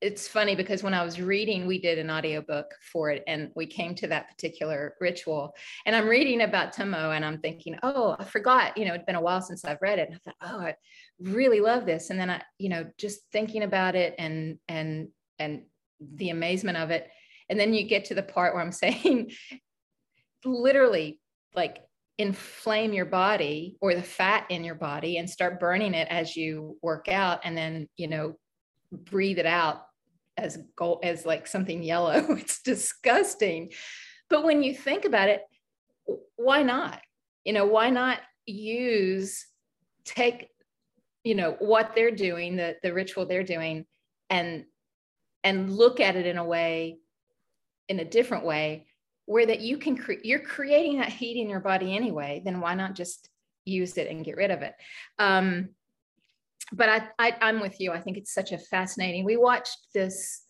it's funny because when I was reading, we did an audiobook for it and we came to that particular ritual. And I'm reading about Tummo and I'm thinking, oh, I forgot, you know, it'd been a while since I've read it. And I thought, oh, I really love this. And then I, you know, just thinking about it and and and the amazement of it. And then you get to the part where I'm *laughs* saying literally like inflame your body or the fat in your body and start burning it as you work out and then, you know, breathe it out as gold as like something yellow. *laughs* It's disgusting. But when you think about it why not? You know why not use take you know what they're doing the the ritual they're doing and and look at it in a way in a different way where that you can create you're creating that heat in your body anyway then why not just use it and get rid of it? Um but I, I i'm with you. I think it's such a fascinating we watched this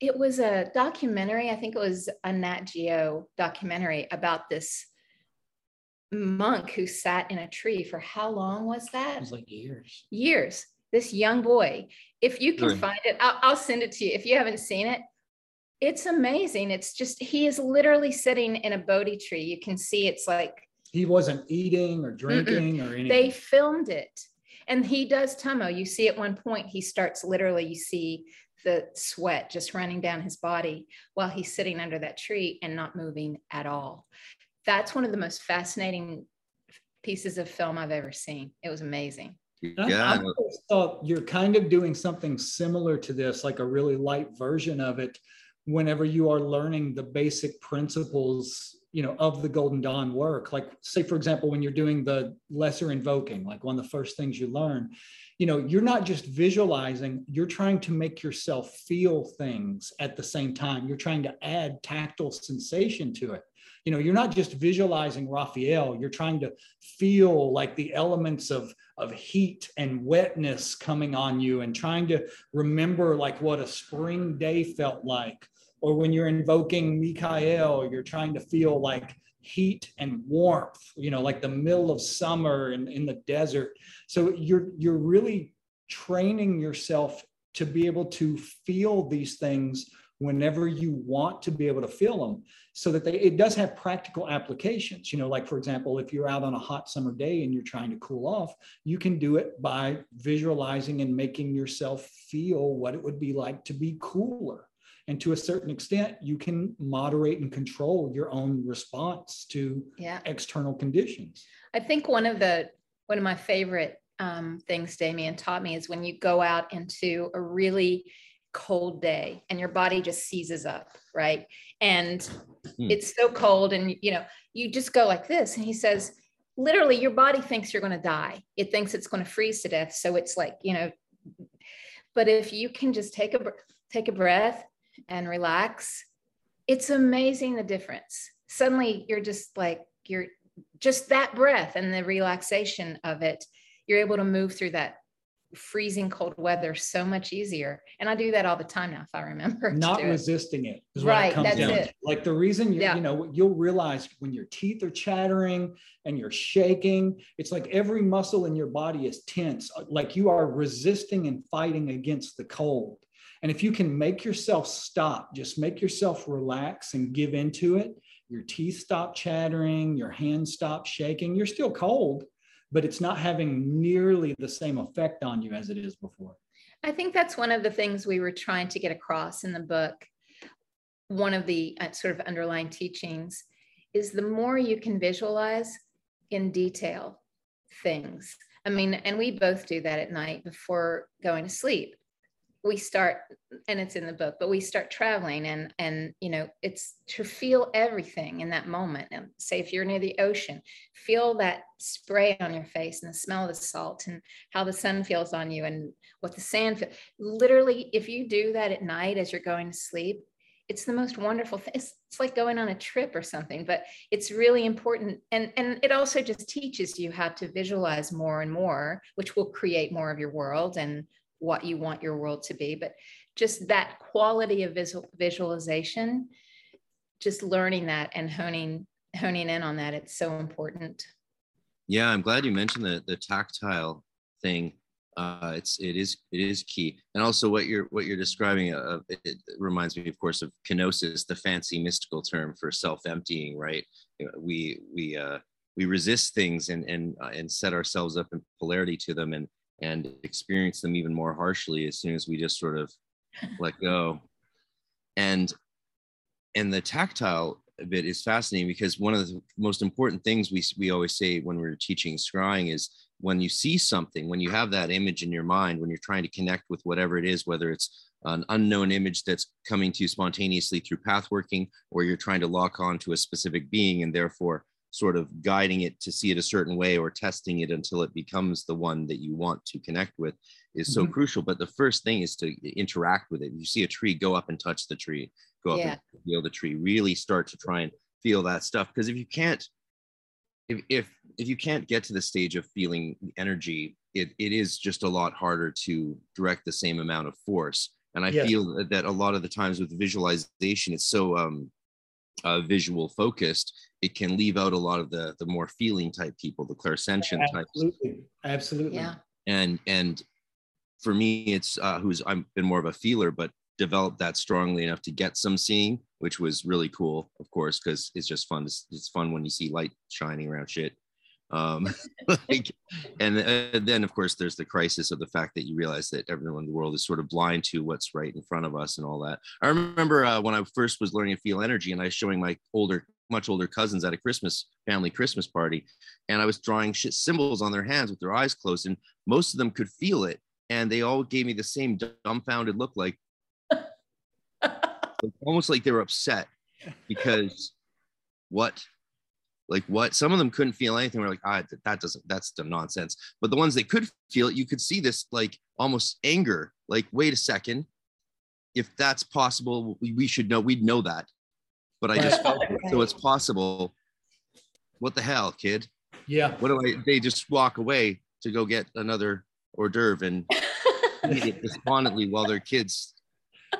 it was a documentary i think it was a nat geo documentary about this monk who sat in a tree for how long was that? It was like years. Years. This young boy. If you can find it I'll, I'll send it to you if you haven't seen it. It's amazing. It's just he is literally sitting in a bodhi tree. You can see it's like he wasn't eating or drinking Mm-mm. or anything. they filmed it and he does tummo you see at one point he starts literally you see the sweat just running down his body while he's sitting under that tree and not moving at all. That's one of the most fascinating pieces of film i've ever seen. It was amazing. Yeah. I, I thought you're kind of doing something similar to this, like a really light version of it, whenever you are learning the basic principles you know of the golden dawn work. Like say for example when you're doing the lesser invoking like one of the first things you learn you know you're not just visualizing you're trying to make yourself feel things at the same time. You're trying to add tactile sensation to it. You know you're not just visualizing raphael you're trying to feel like the elements of of heat and wetness coming on you and trying to remember like what a spring day felt like or when you're invoking Mikael, you're trying to feel like heat and warmth, you know, like the middle of summer in, in the desert. So you're you're really training yourself to be able to feel these things whenever you want to be able to feel them so that they it does have practical applications you know like for example if you're out on a hot summer day and you're trying to cool off you can do it by visualizing and making yourself feel what it would be like to be cooler and to a certain extent you can moderate and control your own response to yeah. external conditions i think one of the one of my favorite um, things damien taught me is when you go out into a really cold day and your body just seizes up right and hmm. it's so cold and you know you just go like this and he says literally your body thinks you're going to die it thinks it's going to freeze to death so it's like you know but if you can just take a take a breath and relax, it's amazing the difference. Suddenly you're just like, you're just that breath and the relaxation of it, you're able to move through that freezing cold weather so much easier. And I do that all the time now, if I remember. Not resisting it. it right. It that's down. it. Like the reason you yeah. you know, you'll realize when your teeth are chattering and you're shaking, it's like every muscle in your body is tense, like you are resisting and fighting against the cold. And if you can make yourself stop, just make yourself relax and give into it, your teeth stop chattering, your hands stop shaking. You're still cold, but it's not having nearly the same effect on you as it is before. I think that's one of the things we were trying to get across in the book. One of the uh, sort of underlying teachings is the more you can visualize in detail things. I mean, and we both do that at night before going to sleep we start and it's in the book but we start traveling and and you know it's to feel everything in that moment and say if you're near the ocean feel that spray on your face and the smell of the salt and how the sun feels on you and what the sand feels literally if you do that at night as you're going to sleep it's the most wonderful thing it's, it's like going on a trip or something but it's really important. And and it also just teaches you how to visualize more and more which will create more of your world and what you want your world to be, but just that quality of visual, visualization, just learning that and honing honing in on that, it's so important. Yeah, I'm glad you mentioned the the tactile thing. Uh, it's it is it is key, and also what you're what you're describing. Uh, it, it, reminds me, of course, of kenosis, the fancy mystical term for self-emptying. Right? We we uh, we resist things and and uh, and set ourselves up in polarity to them, and and experience them even more harshly as soon as we just sort of let go. And and the tactile bit is fascinating because one of the most important things we, we always say when we're teaching scrying is when you see something when you have that image in your mind when you're trying to connect with whatever it is whether it's an unknown image that's coming to you spontaneously through path working or you're trying to lock on to a specific being and therefore sort of guiding it to see it a certain way or testing it until it becomes the one that you want to connect with is so mm-hmm. crucial. But the first thing is to interact with it. You see a tree, go up and touch the tree, go up yeah. and feel the tree, really start to try and feel that stuff. Because if you can't, if, if if you can't get to the stage of feeling energy, it, it is just a lot harder to direct the same amount of force. And I yes. feel that a lot of the times with visualization, it's so um, uh, visual focused, it can leave out a lot of the the more feeling type people, the clairsentient types. Absolutely, absolutely. Yeah. And and for me, it's uh, who's I've been more of a feeler, but developed that strongly enough to get some seeing, which was really cool, of course, because it's just fun. It's, it's fun when you see light shining around shit. Um, *laughs* like, and uh, then of course there's the crisis of the fact that you realize that everyone in the world is sort of blind to what's right in front of us and all that. I remember uh, when I first was learning to feel energy, and I was showing my older much older cousins at a Christmas family Christmas party, and I was drawing shit symbols on their hands with their eyes closed, and most of them could feel it, and they all gave me the same dumbfounded look, like, *laughs* almost like they were upset because what? Like what? Some of them couldn't feel anything. We're like ah that doesn't that's the nonsense. But the ones that could feel it you could see this like almost anger like wait a second. If that's possible we should know we'd know that but i just felt *laughs* it. so it's possible. What the hell kid? Yeah. What do i they just walk away to go get another hors d'oeuvre and *laughs* eat it despondently while their kids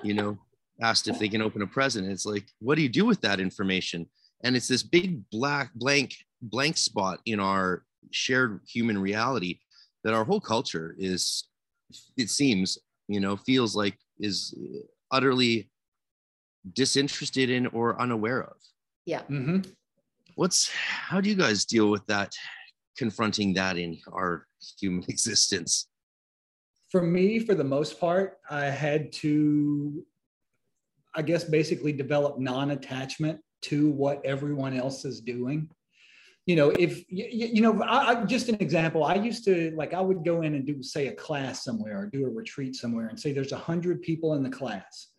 you know asked if they can open a present. It's like what do you do with that information? And it's this big black blank blank spot in our shared human reality that our whole culture is it seems you know feels like is utterly disinterested in or unaware of. Yeah. Mm-hmm. what's how do you guys deal with that confronting that in our human *laughs* existence? For me for the most part i had to i guess basically develop non-attachment to what everyone else is doing. You know if you, you know I, I, just an example i used to like i would go in and do say a class somewhere or do a retreat somewhere and say there's a hundred people in the class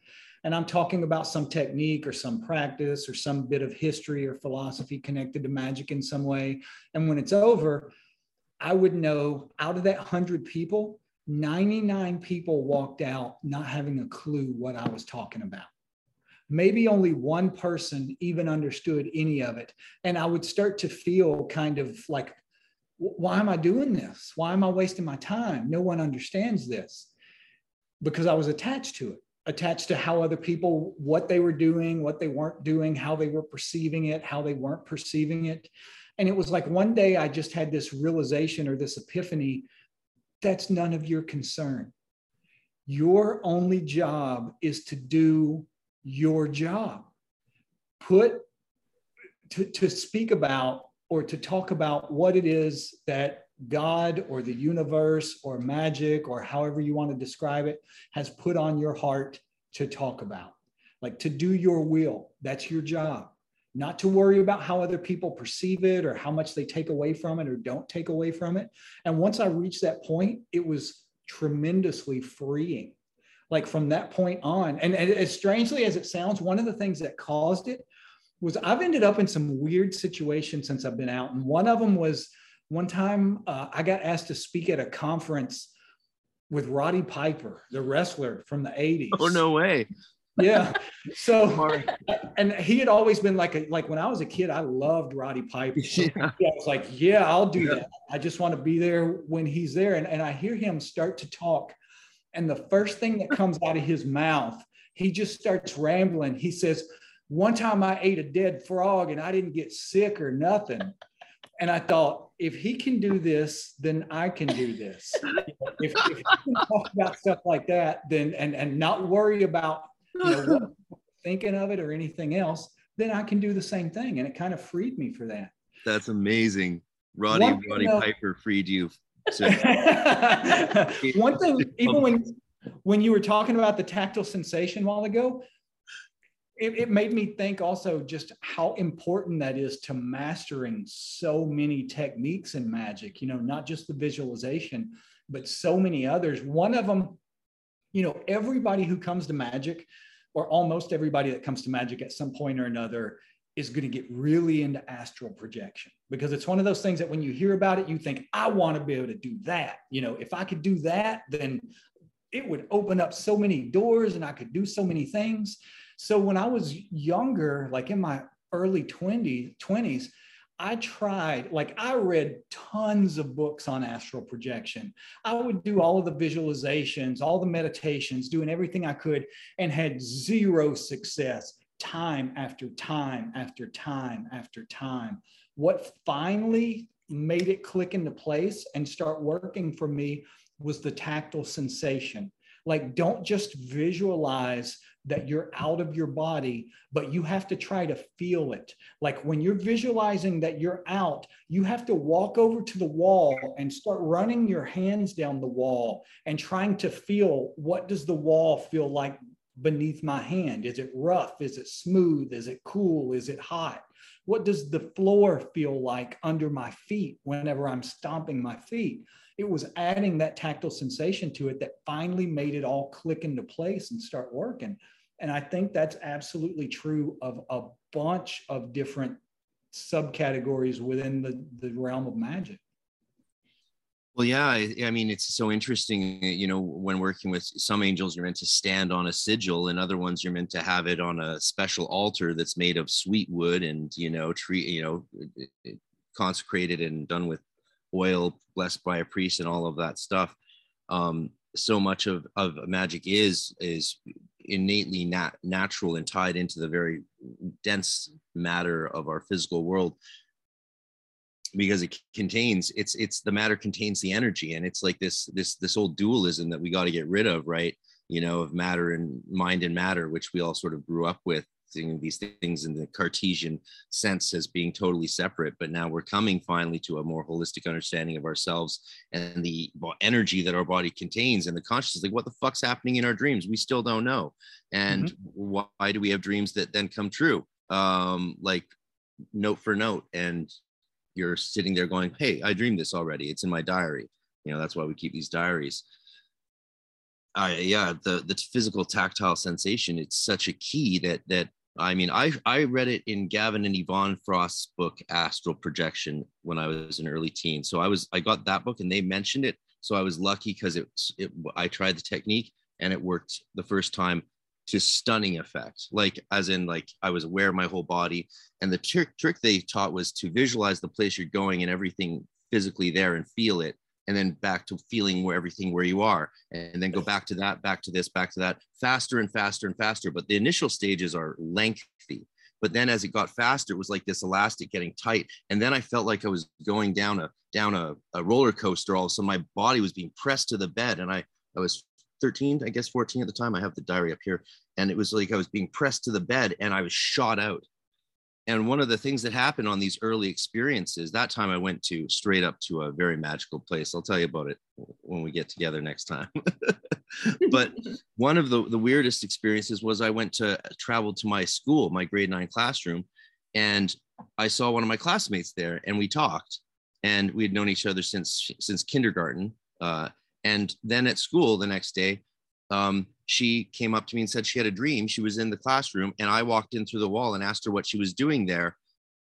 and i'm talking about some technique or some practice or some bit of history or philosophy connected to magic in some way and when it's over i would know out of that hundred people 99 people walked out not having a clue what i was talking about maybe only one person even understood any of it. And I would start to feel kind of like, why am I doing this? Why am I wasting my time? No one understands this because I was attached to it, attached to how other people, what they were doing, what they weren't doing, how they were perceiving it, how they weren't perceiving it. And it was like one day I just had this realization or this epiphany that's none of your concern. Your only job is to do your job. Put to, to speak about or to talk about what it is that God or the universe or magic or however you want to describe it has put on your heart to talk about. Like to do your will. That's your job. Not to worry about how other people perceive it or how much they take away from it or don't take away from it. And once I reached that point, it was tremendously freeing like from that point on. And, and as strangely as it sounds, one of the things that caused it was I've ended up in some weird situations since I've been out. And one of them was one time uh, I got asked to speak at a conference with Roddy Piper, the wrestler from the 80s. Oh, no way. Yeah. *laughs* So, and he had always been like, a, like when I was a kid, I loved Roddy Piper. *laughs* Yeah. I was like, yeah, I'll do yeah. that. I just want to be there when he's there. And, and I hear him start to talk and the first thing that comes out of his mouth, he just starts rambling. He says, One time I ate a dead frog and I didn't get sick or nothing. And I thought, if he can do this, then I can do this. *laughs* if, if he can talk about stuff like that, then and and not worry about you know, *laughs* thinking of it or anything else, then I can do the same thing. And it kind of freed me for that. That's amazing. Roddy One, Roddy you know, Piper freed you *laughs* so, one thing, even when when you were talking about the tactile sensation a while ago, it, it, made me think also just how important that is to mastering so many techniques in magic, you know, not just the visualization, but so many others. One of them, you know, everybody who comes to magic, or almost everybody that comes to magic at some point or another, is going to get really into astral projection because it's one of those things that when you hear about it, you think, I want to be able to do that. You know, if I could do that, then it would open up so many doors and I could do so many things. So when I was younger, like in my early 20s, 20s, I tried, like, I read tons of books on astral projection. I would do all of the visualizations, all the meditations, doing everything I could, and had zero success time after time after time after time. What finally made it click into place and start working for me was the tactile sensation. Like, don't just visualize that you're out of your body, but you have to try to feel it. Like, when you're visualizing that you're out, you have to walk over to the wall and start running your hands down the wall and trying to feel what does the wall feel like beneath my hand? Is it rough? Is it smooth? Is it cool? Is it hot? What does the floor feel like under my feet whenever I'm stomping my feet? It was adding that tactile sensation to it that finally made it all click into place and start working. And I think that's absolutely true of a bunch of different subcategories within the, the realm of magic. Well, yeah, I, I, mean, it's so interesting. You know, when working with some angels, you're meant to stand on a sigil, and other ones you're meant to have it on a special altar that's made of sweet wood and you know, tree, you know, consecrated and done with oil, blessed by a priest, and all of that stuff. Um, so much of of magic is is innately nat- natural and tied into the very dense matter of our physical world. Because it contains it's it's the matter contains the energy and it's like this this this old dualism that we got to get rid of right? You know of matter and mind and matter which we all sort of grew up with seeing these things in the cartesian sense as being totally separate but now we're coming finally to a more holistic understanding of ourselves and the energy that our body contains and the consciousness like what the fuck's happening in our dreams we still don't know and mm-hmm. why do we have dreams that then come true um like note for note and you're sitting there going, Hey, I dreamed this already. It's in my diary. You know, that's why we keep these diaries. I yeah, the the physical tactile sensation, it's such a key that that I mean, I I read it in Gavin and Yvonne Frost's book Astral Projection when I was an early teen. So I was I got that book and they mentioned it. So I was lucky because it, it I tried the technique and it worked the first time to stunning effect like as in like i was aware of my whole body and the trick trick they taught was to visualize the place you're going and everything physically there and feel it and then back to feeling where everything where you are and then go back to that back to this back to that faster and faster and faster but the initial stages are lengthy but then as it got faster it was like this elastic getting tight and then i felt like i was going down a down a, a roller coaster all of my body was being pressed to the bed and i i was 13, I guess 14 at the time. I have the diary up here. And it was like I was being pressed to the bed and I was shot out. And one of the things that happened on these early experiences, that time I went to straight up to a very magical place. I'll tell you about it when we get together next time. *laughs* but *laughs* one of the, the weirdest experiences was I went to travel to my school, my grade nine classroom, and I saw one of my classmates there and we talked and we had known each other since since kindergarten. Uh, and then at school the next day, um, she came up to me and said she had a dream. She was in the classroom, and I walked in through the wall and asked her what she was doing there.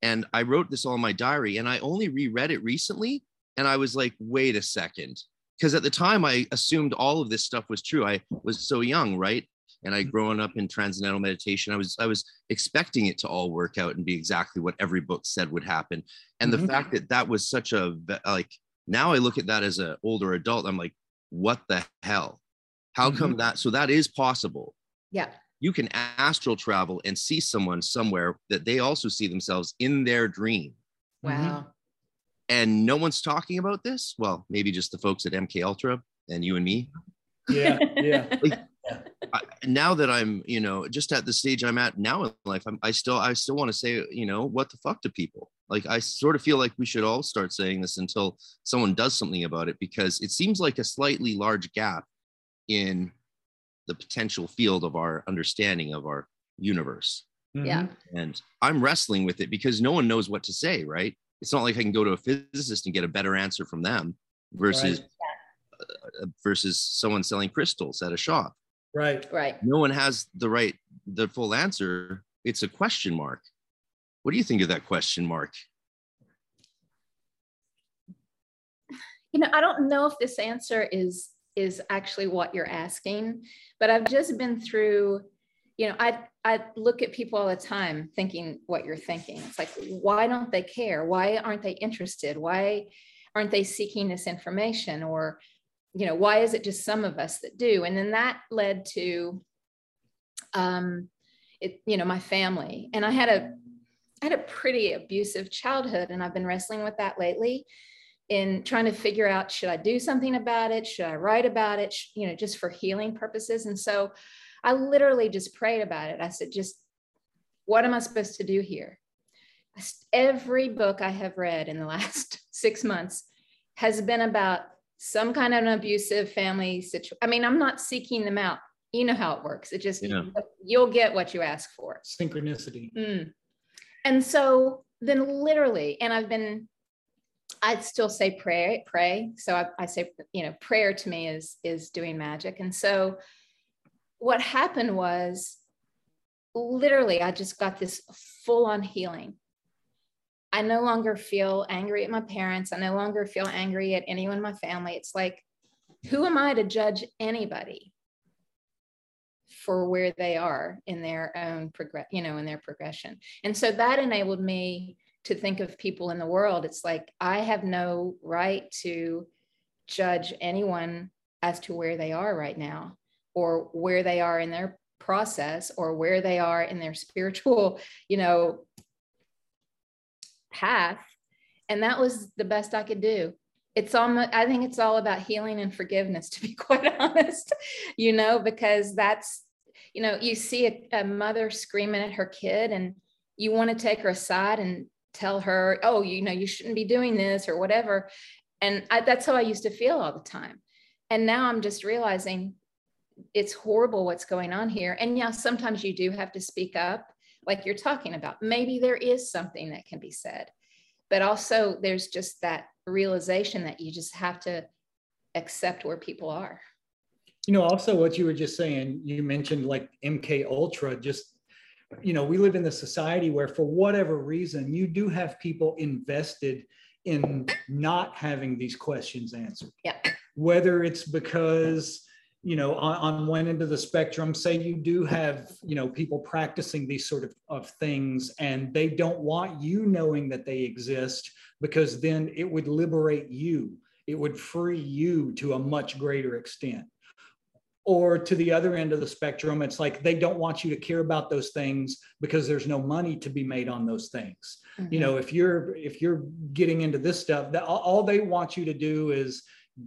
And I wrote this all in my diary, and I only reread it recently. And I was like, wait a second. Because at the time, I assumed all of this stuff was true. I was so young, right? And I'd grown up in transcendental meditation. I was I was expecting it to all work out and be exactly what every book said would happen. And mm-hmm. the fact that that was such a like now I look at that as an older adult. I'm like, what the hell? How come mm-hmm. that? So that is possible. Yeah. You can astral travel and see someone somewhere that they also see themselves in their dream. Wow. Mm-hmm. And no one's talking about this. Well, maybe just the folks at MK Ultra and you and me. Yeah. Yeah. *laughs* like, I, now that I'm, you know, just at the stage I'm at now in life, I'm, I still, I still want to say, you know, what the fuck to people. Like I sort of feel like we should all start saying this until someone does something about it because it seems like a slightly large gap in the potential field of our understanding of our universe. Yeah. And I'm wrestling with it because no one knows what to say, right? It's not like I can go to a physicist and get a better answer from them versus right. uh, versus someone selling crystals at a shop. Right. Right. No one has the right the full answer. It's a question mark. What do you think of that question mark? You know, I don't know if this answer is is actually what you're asking, but I've just been through, you know, I I look at people all the time thinking what you're thinking. It's like, why don't they care? Why aren't they interested? Why aren't they seeking this information? Or, you know, why is it just some of us that do? And then that led to um it, you know, my family. And I had a I had a pretty abusive childhood, and I've been wrestling with that lately in trying to figure out should I do something about it? Should I write about it? You know, just for healing purposes. And so I literally just prayed about it. I said, just what am I supposed to do here? Every book I have read in the *laughs* last six months has been about some kind of an abusive family situation. I mean, I'm not seeking them out. you know how it works. It just Yeah. you'll get what you ask for. Synchronicity. Mm. And so then literally, and I've been, I'd still say pray, pray. So I, I say, you know, prayer to me is is doing magic. And so what happened was literally I just got this full on healing. I no longer feel angry at my parents. I no longer feel angry at anyone in my family. It's like, who am I to judge anybody? for where they are in their own progress, you know, in their progression. And so that enabled me to think of people in the world. It's like I have no right to judge anyone as to where they are right now or where they are in their process or where they are in their *laughs* spiritual, you know, path. And that was the best I could do it's almost i think it's all about healing and forgiveness to be *laughs* quite honest you know because that's you know you see a, a mother screaming at her kid and you want to take her aside and tell her oh you know you shouldn't be doing this or whatever. And I, that's how i used to feel all the time. And now i'm just realizing it's horrible what's going on here. And yeah sometimes you do have to speak up like you're talking about. Maybe there is something that can be said. But also there's just that realization that you just have to accept where people are. You know also what you were just saying you mentioned like mk ultra just you know we live in the society where for whatever reason you do have people invested in not having these questions answered. Yeah whether it's because you know on, on one end of the spectrum say you do have you know people practicing these sort of, of things and they don't want you knowing that they exist because then it would liberate you. It would free you to a much greater extent or to the other end of the spectrum it's like they don't want you to care about those things because there's no money to be made on those things Mm-hmm. you know if you're if you're getting into this stuff that all, all they want you to do is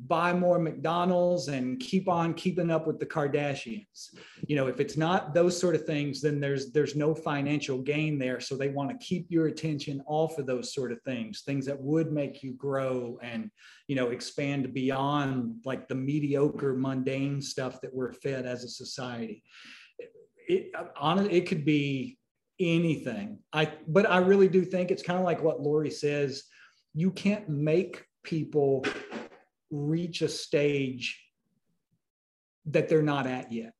buy more McDonald's and keep on keeping up with the Kardashians. You know, if it's not those sort of things, then there's there's no financial gain there. So they want to keep your attention off of those sort of things, things that would make you grow and you know expand beyond like the mediocre, mundane stuff that we're fed as a society. It on it could be anything. I but I really do think it's kind of like what Lorri says. You can't make people reach a stage that they're not at yet.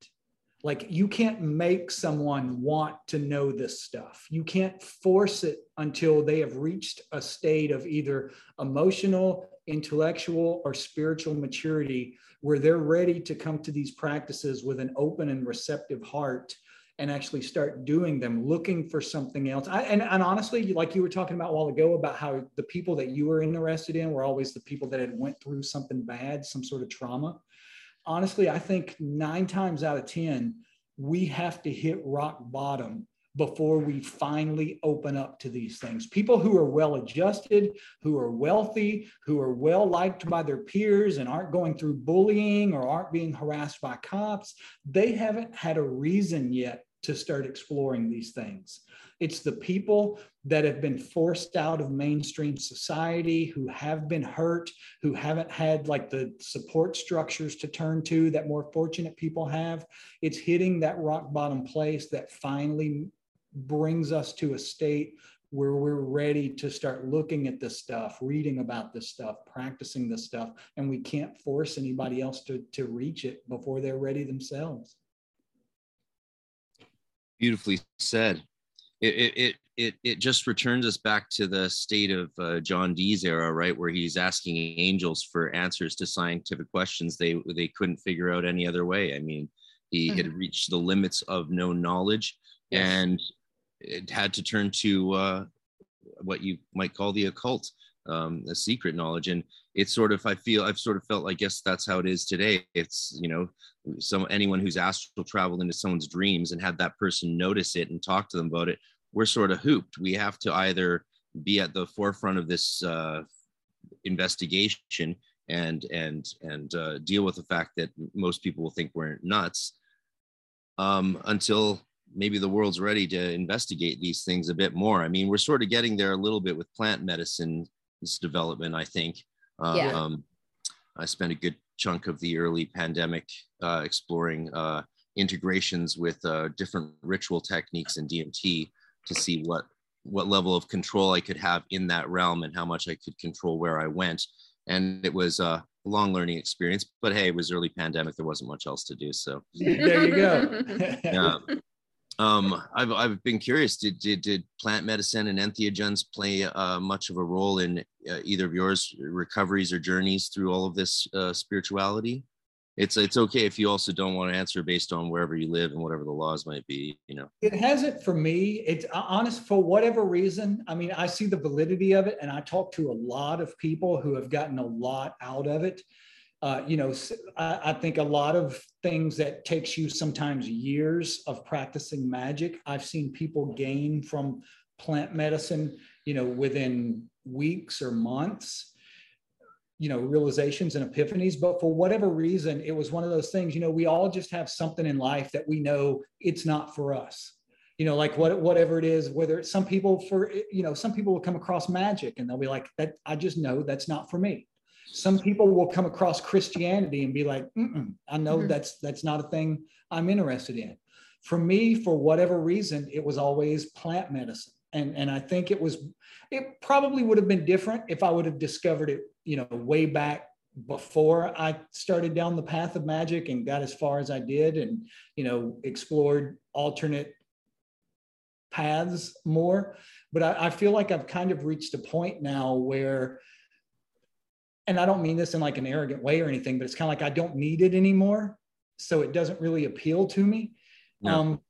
Like you can't make someone want to know this stuff. You can't force it until they have reached a state of either emotional, intellectual, or spiritual maturity where they're ready to come to these practices with an open and receptive heart and actually start doing them, looking for something else. I, and, and honestly, like you were talking about a while ago about how the people that you were interested in were always the people that had went through something bad, some sort of trauma. Honestly, I think nine times out of 10, we have to hit rock bottom before we finally open up to these things. People who are well adjusted, who are wealthy, who are well liked by their peers and aren't going through bullying or aren't being harassed by cops, they haven't had a reason yet to start exploring these things. It's the people that have been forced out of mainstream society, who have been hurt, who haven't had like the support structures to turn to that more fortunate people have. It's hitting that rock bottom place that finally brings us to a state where we're ready to start looking at this stuff, reading about this stuff, practicing this stuff, and we can't force anybody else to, to reach it before they're ready themselves. Beautifully said. It, it, it, it, it just returns us back to the state of uh, John Dee's era, right, where he's asking angels for answers to scientific questions they they couldn't figure out any other way. I mean, he mm-hmm. had reached the limits of known knowledge, yes. and it had to turn to uh, what you might call the occult, um, the secret knowledge. And it's sort of, I feel, I've sort of felt, I guess that's how it is today. It's, you know, some anyone who's astral traveled into someone's dreams and had that person notice it and talk to them about it, we're sort of hooped. We have to either be at the forefront of this uh, investigation and and and uh, deal with the fact that most people will think we're nuts um, until maybe the world's ready to investigate these things a bit more. I mean, we're sort of getting there a little bit with plant medicine this development, I think. Uh, yeah. Um, I spent a good chunk of the early pandemic uh, exploring uh, integrations with uh, different ritual techniques and DMT to see what what level of control I could have in that realm and how much I could control where I went. And it was a long learning experience, but hey, it was early pandemic. There wasn't much else to do. So there you go. *laughs* yeah. Um, I've, I've been curious. Did, did, did plant medicine and entheogens play uh, much of a role in uh, either of yours recoveries or journeys through all of this uh, spirituality? It's it's okay if you also don't want to answer based on wherever you live and whatever the laws might be. You know, it hasn't for me. It's honest for whatever reason. I mean, I see the validity of it, and I talk to a lot of people who have gotten a lot out of it uh, you know, I, I, think a lot of things that takes you sometimes years of practicing magic, I've seen people gain from plant medicine, you know, within weeks or months, you know, realizations and epiphanies. But for whatever reason, it was one of those things, you know, we all just have something in life that we know it's not for us. You know, like what, whatever it is, whether it's some people for, you know, some people will come across magic and they'll be like, that I just know that's not for me some people will come across Christianity and be like, I know mm-hmm. that's that's not a thing I'm interested in. For me, for whatever reason, it was always plant medicine. And, and I think it was, it probably would have been different if I would have discovered it, you know, way back before I started down the path of magic and got as far as I did and, you know, explored alternate paths more. But I, I feel like I've kind of reached a point now where and I don't mean this in like an arrogant way or anything, but it's kind of like I don't need it anymore. So it doesn't really appeal to me. No. Um,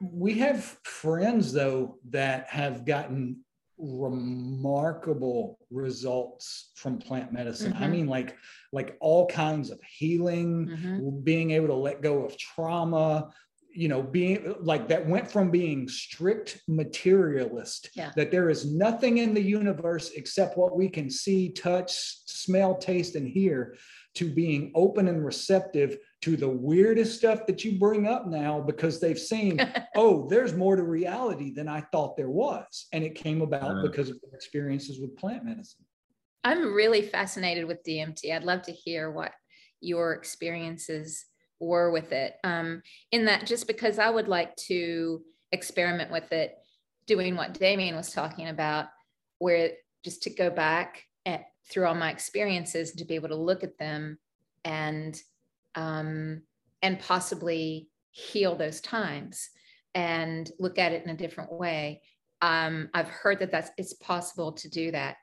we have friends though that have gotten remarkable results from plant medicine. Mm-hmm. I mean, like like all kinds of healing, mm-hmm. being able to let go of trauma, you know being like that went from being strict materialist yeah. that there is nothing in the universe except what we can see touch smell taste and hear to being open and receptive to the weirdest stuff that you bring up now because they've seen *laughs* oh there's more to reality than i thought there was. And it came about uh, because of their experiences with plant medicine. I'm really fascinated with dmt i'd love to hear what your experiences were with it. Um, in that, just because I would like to experiment with it, doing what Damien was talking about, where just to go back at, through all my experiences to be able to look at them and um, and possibly heal those times and look at it in a different way. Um, I've heard that that's it's possible to do that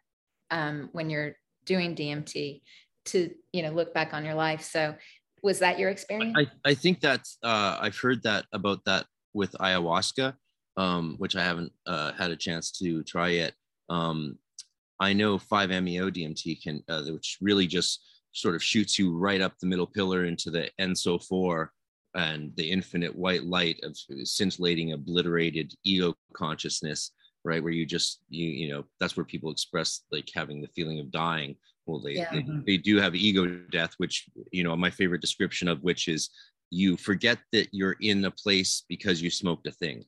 um, when you're doing DMT to you know look back on your life. So was that your experience? I, I think that uh, I've heard that about that with ayahuasca, um, which I haven't uh, had a chance to try yet. Um, I know 5-MeO DMT can, uh, which really just sort of shoots you right up the middle pillar into the Ain Soph Aur and the infinite white light of scintillating, obliterated ego consciousness, right? Where you just, you, you know, that's where people express like having the feeling of dying well they, yeah. they, mm-hmm. they do have ego death which you know my favorite description of which is you forget that you're in a place because you smoked a thing.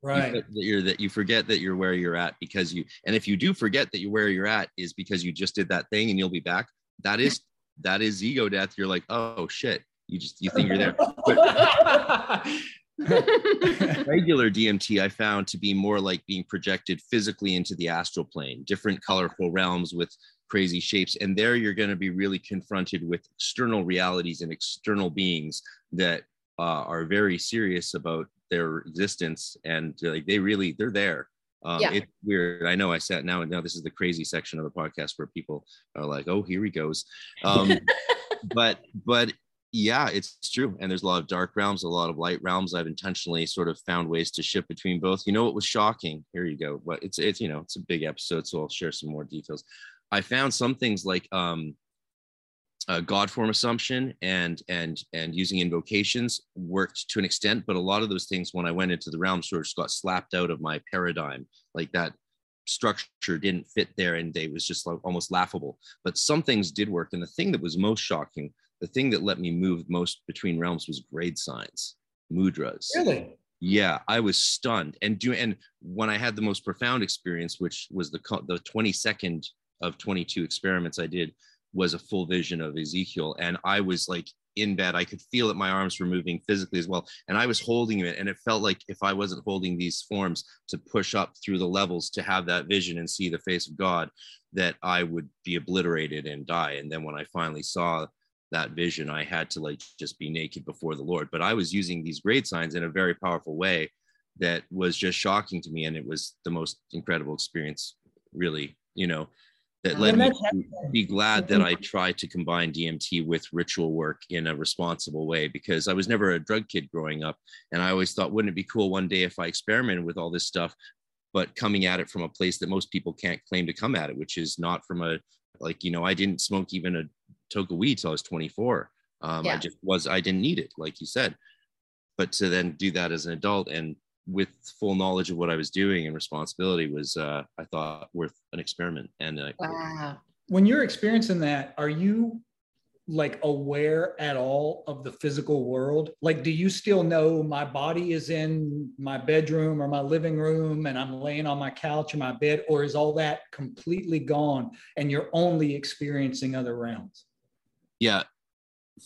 Right. you, that you're that you forget that you're where you're at because you and if you do forget that you're where you're at is because you just did that thing and you'll be back that is that is ego death. You're like oh shit. You just you think you're there. *laughs* *laughs* Regular DMT I found to be more like being projected physically into the astral plane, different colorful realms with crazy shapes. And there you're going to be really confronted with external realities and external beings that uh, are very serious about their existence. And like they really, they're there. Um, yeah. It's weird. I know I sat now and now this is the crazy section of the podcast where people are like, oh, here he goes. Um, *laughs* but, but yeah, it's true. And there's a lot of dark realms, a lot of light realms. I've intentionally sort of found ways to shift between both. You know what was shocking? Here you go. What it's it's you know it's a big episode, so I'll share some more details. I found some things like um, uh, God form assumption and and and using invocations worked to an extent, but a lot of those things when I went into the realm sort of got slapped out of my paradigm, like that structure didn't fit there, and they was just like almost laughable. But some things did work, and the thing that was most shocking, the thing that let me move most between realms was grade signs, mudras. Really? Yeah, I was stunned. And do and when I had the most profound experience, which was the the 22nd of 22 experiments I did was a full vision of Ezekiel. And I was like in bed. I could feel that my arms were moving physically as well. And i was holding it. And it felt like if i wasn't holding these forms to push up through the levels to have that vision and see the face of god that i would be obliterated and die. And then when i finally saw that vision i had to like just be naked before the lord. But i was using these great signs in a very powerful way that was just shocking to me. And it was the most incredible experience really you know that led me to be glad that I *laughs* tried to combine DMT with ritual work in a responsible way because I was never a drug kid growing up. And I always thought, wouldn't it be cool one day if I experimented with all this stuff, but coming at it from a place that most people can't claim to come at it, which is not from a, like, you know, I didn't smoke even a toke of weed till I was 24. Um, yeah. I just was, I didn't need it, like you said. But to then do that as an adult and with full knowledge of what I was doing and responsibility was, uh, I thought, worth an experiment. And uh, wow. When you're experiencing that, are you like aware at all of the physical world? Like, do you still know my body is in my bedroom or my living room and I'm laying on my couch or my bed, or is all that completely gone and you're only experiencing other realms? Yeah,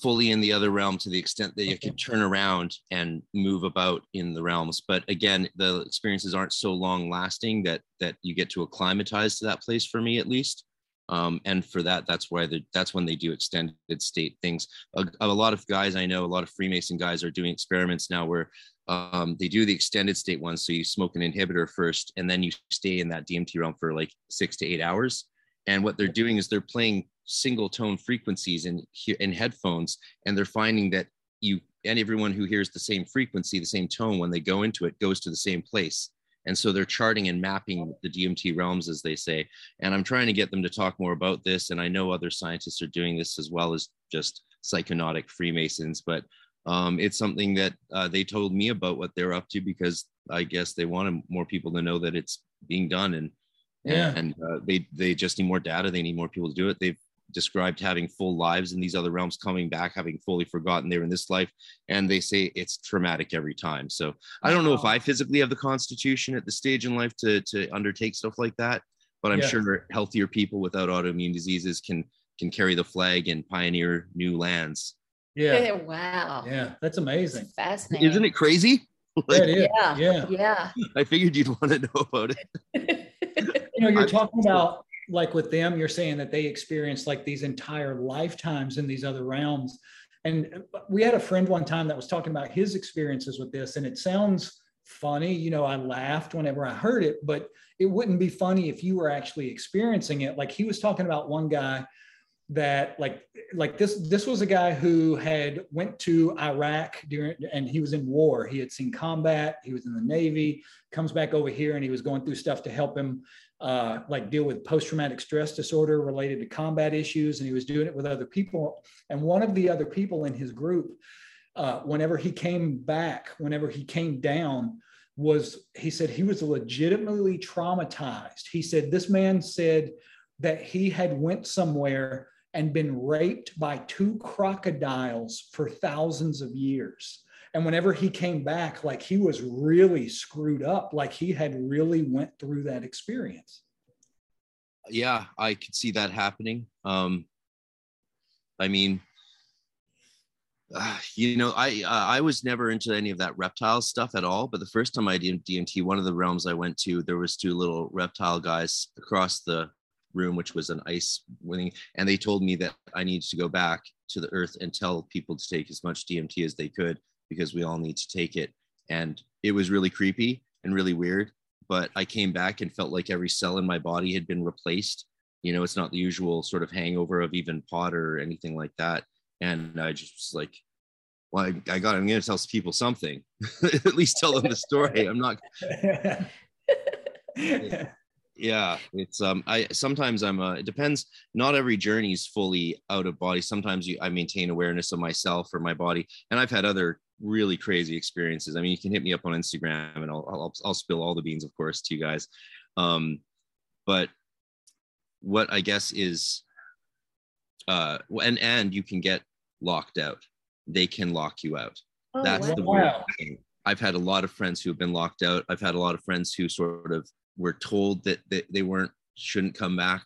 fully in the other realm to the extent that you can turn around and move about in the realms. But again the experiences aren't so long lasting that that you get to acclimatize to that place for me at least. Um, and for that that's why the, that's when they do extended state things. A, a, lot of guys i know a lot of freemason guys are doing experiments now where um, they do the extended state one so you smoke an inhibitor first and then you stay in that dmt realm for like six to eight hours and what they're doing is they're playing single tone frequencies in in headphones and they're finding that you and everyone who hears the same frequency the same tone when they go into it goes to the same place. And so they're charting and mapping the dmt realms as they say. And i'm trying to get them to talk more about this and i know other scientists are doing this as well as just psychonautic freemasons but um, it's something that uh, they told me about what they're up to because i guess they wanted more people to know that it's being done and yeah. and uh, they they just need more data they need more people to do it they've described having full lives in these other realms, coming back, having fully forgotten they're in this life. And they say it's traumatic every time. So I don't know if I physically have the constitution at the stage in life to, to undertake stuff like that, but I'm yeah. sure healthier people without autoimmune diseases can can carry the flag and pioneer new lands. Yeah. *laughs* wow. Yeah, that's amazing. fascinating. Isn't it crazy? *laughs* like, yeah, yeah. Yeah. *laughs* I figured you'd want to know about it. You know, you're talking about like with them, you're saying that they experienced like these entire lifetimes in these other realms. And we had a friend one time that was talking about his experiences with this, and it sounds funny. You know, I laughed whenever I heard it, but it wouldn't be funny if you were actually experiencing it. Like he was talking about one guy that like like this this was a guy who had went to iraq during and he was in war he had seen combat he was in the navy comes back over here and he was going through stuff to help him uh, like deal with post-traumatic stress disorder related to combat issues and he was doing it with other people. And one of the other people in his group uh, whenever he came back whenever he came down was he said he was legitimately traumatized. He said this man said that he had went somewhere and been raped by two crocodiles for thousands of years and whenever he came back like he was really screwed up. Like he had really went through that experience. Yeah i could see that happening. Um i mean uh, *sighs* you know i uh, i was never into any of that reptile stuff at all but the first time i did dmt one of the realms i went to there was two little reptile guys across the room which was an ice winning and they told me that i needed to go back to the earth and tell people to take as much dmt as they could because we all need to take it. And it was really creepy and really weird. But I came back and felt like every cell in my body had been replaced. You know, it's not the usual sort of hangover of even pot or anything like that. And I just was like, well, I, I got, I'm going to tell people something, *laughs* at least tell them the story. I'm not. *laughs* yeah it's um i sometimes i'm uh it depends not every journey is fully out of body sometimes you i maintain awareness of myself or my body and i've had other really crazy experiences. I mean, you can hit me up on Instagram and I'll, I'll, I'll spill all the beans, of course, to you guys. Um, but what I guess is, uh, and, and you can get locked out. They can lock you out. Oh, That's wow. the weird thing. I've had a lot of friends who have been locked out. I've had a lot of friends who sort of were told that they, they weren't, shouldn't come back.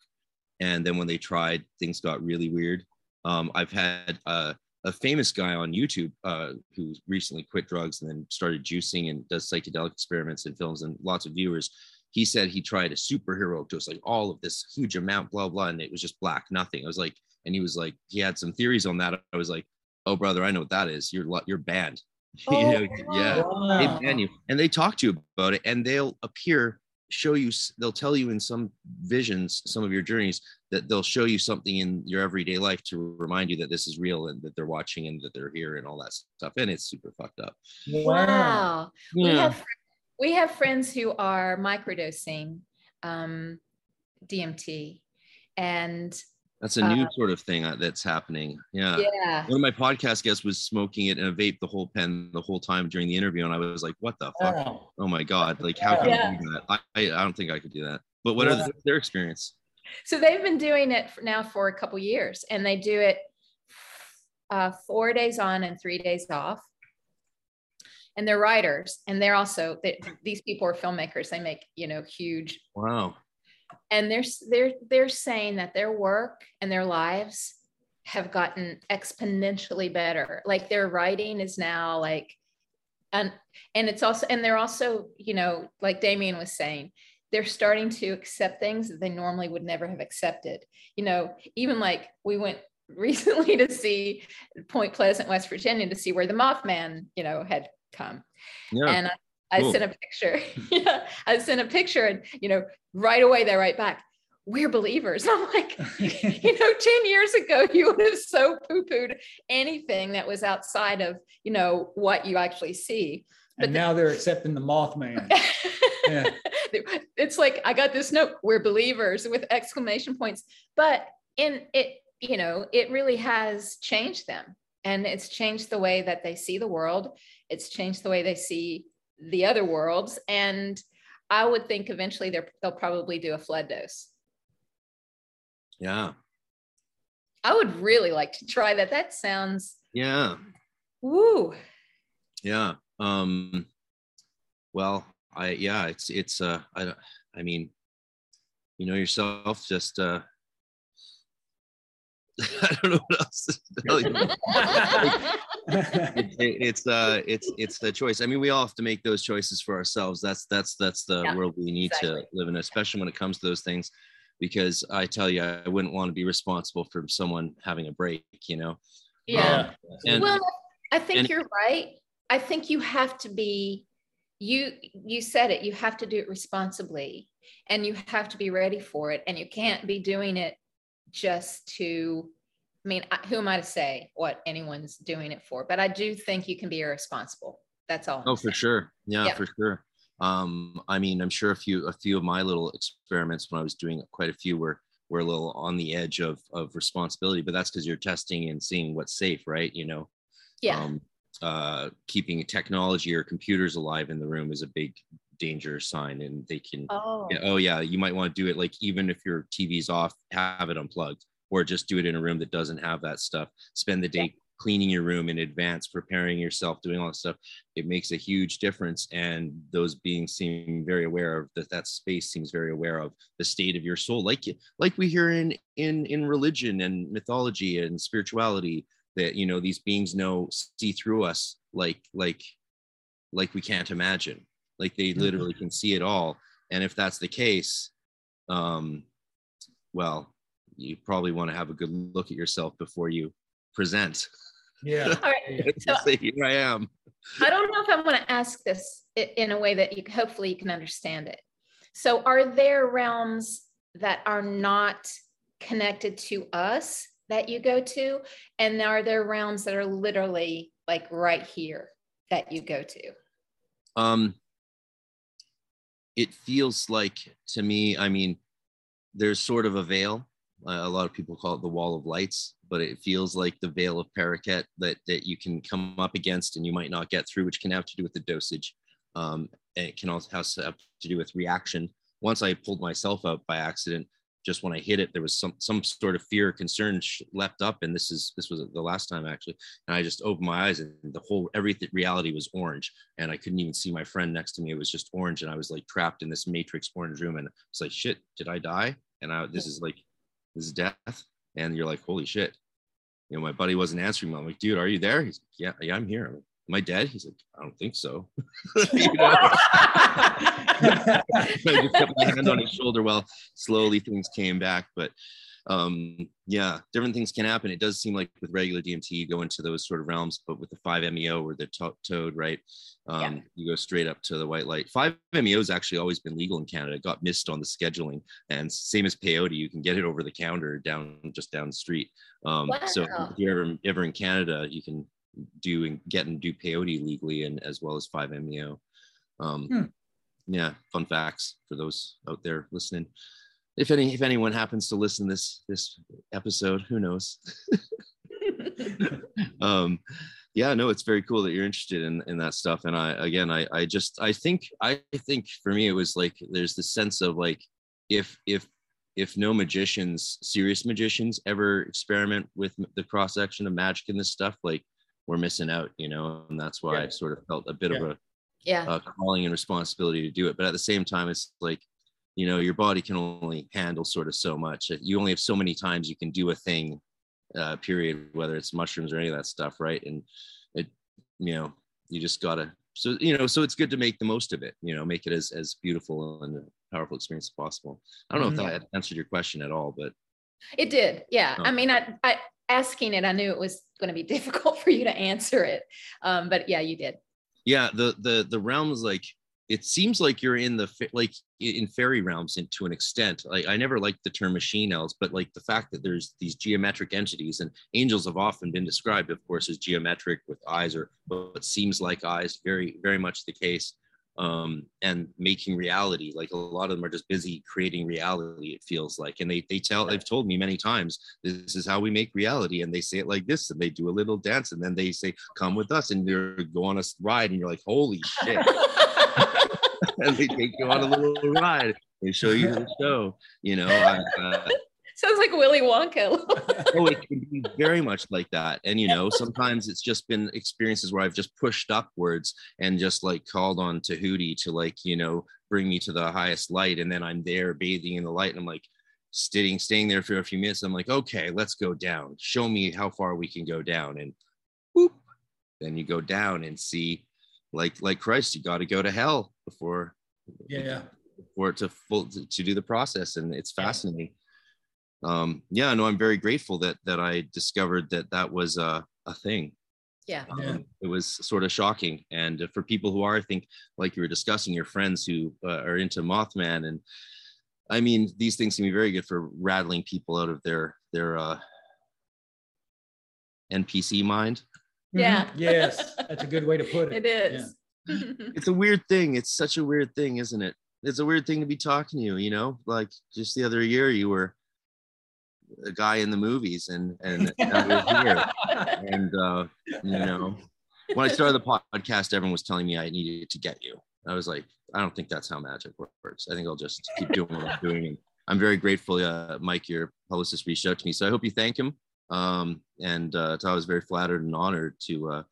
And then when they tried, things got really weird. Um, I've had, uh, a famous guy on YouTube uh, who recently quit drugs and then started juicing and does psychedelic experiments and films and lots of viewers. He said he tried a superhero dose, like all of this huge amount, blah blah, and it was just black, nothing. I was like, and he was like, he had some theories on that. I was like, oh brother, I know what that is. You're you're banned. *laughs* Oh, you know, yeah, Wow. they ban you, and they talk to you about it, and they'll appear, show you, they'll tell you in some visions, some of your journeys, that they'll show you something in your everyday life to remind you that this is real and that they're watching and that they're here and all that stuff, and it's super fucked up. Wow. We have we have friends who are microdosing um, DMT, and That's a new sort of thing uh, that's happening. Yeah. yeah, One of my podcast guests was smoking it in a vape the whole pen the whole time during the interview, and I was like, "What the fuck? Wow. Oh my god! Like, how can Yeah. you do that? I, I I don't think I could do that." But what are the, their experience? so they've been doing it for now for a couple years, and they do it uh, four days on and three days off. And they're writers, and they're also they, these people are filmmakers. They make you know huge Wow. And they're they're they're saying that their work and their lives have gotten exponentially better. Like their writing is now like and and it's also and they're also you know like damien was saying they're starting to accept things that they normally would never have accepted. You know even like we went *laughs* recently to see point pleasant west virginia to see where the mothman you know had come. Yeah. and I, I cool. sent a picture. *laughs* *laughs* yeah, I sent a picture, and you know, right away they write back, "We're believers." *laughs* I'm like, you know, ten years ago you would have so poo-pooed anything that was outside of you know what you actually see. and now they're accepting the Mothman. Yeah. it's like I got this note, "We're believers" with exclamation points, but in it, you know, it really has changed them, and it's changed the way that they see the world. It's changed the way they see the other worlds and i would think eventually they'll probably do a flood dose Yeah. i would really like to try that that sounds Yeah. woo Yeah. Um. Well, I yeah. It's it's uh. I don't- I mean, you know yourself. Just uh. *laughs* I don't know what else to tell you. it, it- it's uh it's it's the choice. I mean we all have to make those choices for ourselves. That's that's that's the Yeah, world we need exactly. to live in especially when it comes to those things because i tell you i wouldn't want to be responsible for someone having a break you know? Yeah. and well i think and- you're right. I think you have to be you you said it you have to do it responsibly and you have to be ready for it and you can't be doing it just to i mean who am i to say what anyone's doing it for? But i do think you can be irresponsible. That's all I'm oh for sure. Yeah, Yeah. for sure. Um i mean i'm sure a few a few of my little experiments when i was doing quite a few were were a little on the edge of of responsibility but that's because you're testing and seeing what's safe right? You know? Yeah. Um, uh, keeping technology or computers alive in the room is a big danger sign and they can oh. yeah, oh yeah you might want to do it like even if your tv's off have it unplugged or just do it in a room that doesn't have that stuff. Spend the day cleaning your room in advance preparing yourself doing all that stuff. It makes a huge difference and those beings seem very aware of that that space seems very aware of the state of your soul. Like like we hear in in in religion and mythology and spirituality that you know these beings know see through us like like like we can't imagine like they literally can see it all and if that's the case um well you probably want to have a good look at yourself before you present Yeah. *laughs* all right So- *laughs* here i am I don't know if I want to ask this in a way that you hopefully you can understand it. So, are there realms that are not connected to us that you go to, and are there realms that are literally like right here that you go to? um it feels like to me i mean there's sort of a veil. Uh, a lot of people call it the wall of lights but it feels like the veil of Paroketh that that you can come up against and you might not get through which can have to do with the dosage. Um, and it can also have to do with reaction. Once i pulled myself out by accident just when i hit it there was some some sort of fear or concern leapt up and this is this was the last time actually and i just opened my eyes and the whole everything reality was orange and I couldn't even see my friend next to me. It was just orange, and I was like trapped in this matrix orange room, and it's like, shit, did I die? And I, this is like, this is death, and you're like, holy shit. you know, my buddy wasn't answering me. I'm like, dude, are you there? He's like, yeah, yeah, I'm here. I'm like, Am I dead? He's like, I don't think so. *laughs* *laughs* I just kept my hand on his shoulder while slowly things came back. But um, yeah, different things can happen. It does seem like with regular DMT, you go into those sort of realms, but with the 5-MeO or the to- toad, right? Um, yeah. You go straight up to the white light. 5-MeO has actually always been legal in Canada. It got missed on the scheduling. And same as peyote, you can get it over the counter down just down the street. Um, wow. So if you're ever, ever in Canada, you can do and get and do peyote legally and as well as 5-MeO. Um, hmm. Yeah, fun facts for those out there listening if any if anyone happens to listen this this episode who knows *laughs* *laughs* um yeah no it's very cool that you're interested in in that stuff and i again i i just i think i think for me it was like there's the sense of like if if if no magicians serious magicians ever experiment with the cross section of magic and this stuff like we're missing out you know and that's why yeah. i sort of felt a bit yeah. of a yeah a calling and responsibility to do it but at the same time it's like you know your body can only handle sort of so much you only have so many times you can do a thing uh, period whether it's mushrooms or any of that stuff right and it you know you just gotta so you know so it's good to make the most of it you know make it as as beautiful and powerful experience as possible i don't know if that mm-hmm. answered your question at all but it did yeah oh. i mean I, I asking it i knew it was going to be *laughs* difficult for you to answer it. Um but yeah you did. Yeah the the the realms like it seems like you're in the like in fairy realms and to an extent. Like i never liked the term machine elves but like the fact that there's these geometric entities and angels have often been described of course as geometric with eyes or what seems like eyes very very much the case um, and making reality like a lot of them are just busy creating reality it feels like and they they tell they've told me many times this is how we make reality and they say it like this and they do a little dance and then they say come with us and you're go on a ride and you're like holy shit *laughs* *laughs* and they take you on a little ride. They show you the show. You know, uh, sounds like Willy Wonka. *laughs* oh, it can be very much like that. And you know, *laughs* sometimes it's just been experiences where I've just pushed upwards and just like called on Tahuti to like you know bring me to the highest light, and then I'm there bathing in the light, and I'm like sitting staying there for a few minutes. I'm like, okay, let's go down. Show me how far we can go down, and whoop, then you go down and see like like Christ, you got to go to hell before yeah before to full to, to do the process, and it's fascinating. Um, yeah, no, I'm very grateful that that I discovered that that was a a thing. Yeah. Um, yeah. It was sort of shocking. And for people who are, I think, like you were discussing, your friends who uh, are into Mothman, and I mean, these things can be very good for rattling people out of their their uh, NPC mind. Yeah. Mm-hmm. *laughs* yes, that's a good way to put it. It is. Yeah. *laughs* it's a weird thing. It's such a weird thing, isn't it? It's a weird thing to be talking to you, you know? Like just the other year you were a guy in the movies and and *laughs* now you're here. and uh, you know, when I started the podcast, everyone was telling me I needed to get you. I was like, I don't think that's how magic works. I think I'll just keep doing what I'm doing. And I'm very grateful, uh, Mike, your publicist, reached out to me. So I hope you thank him um, and uh, so I was very flattered and honored to uh,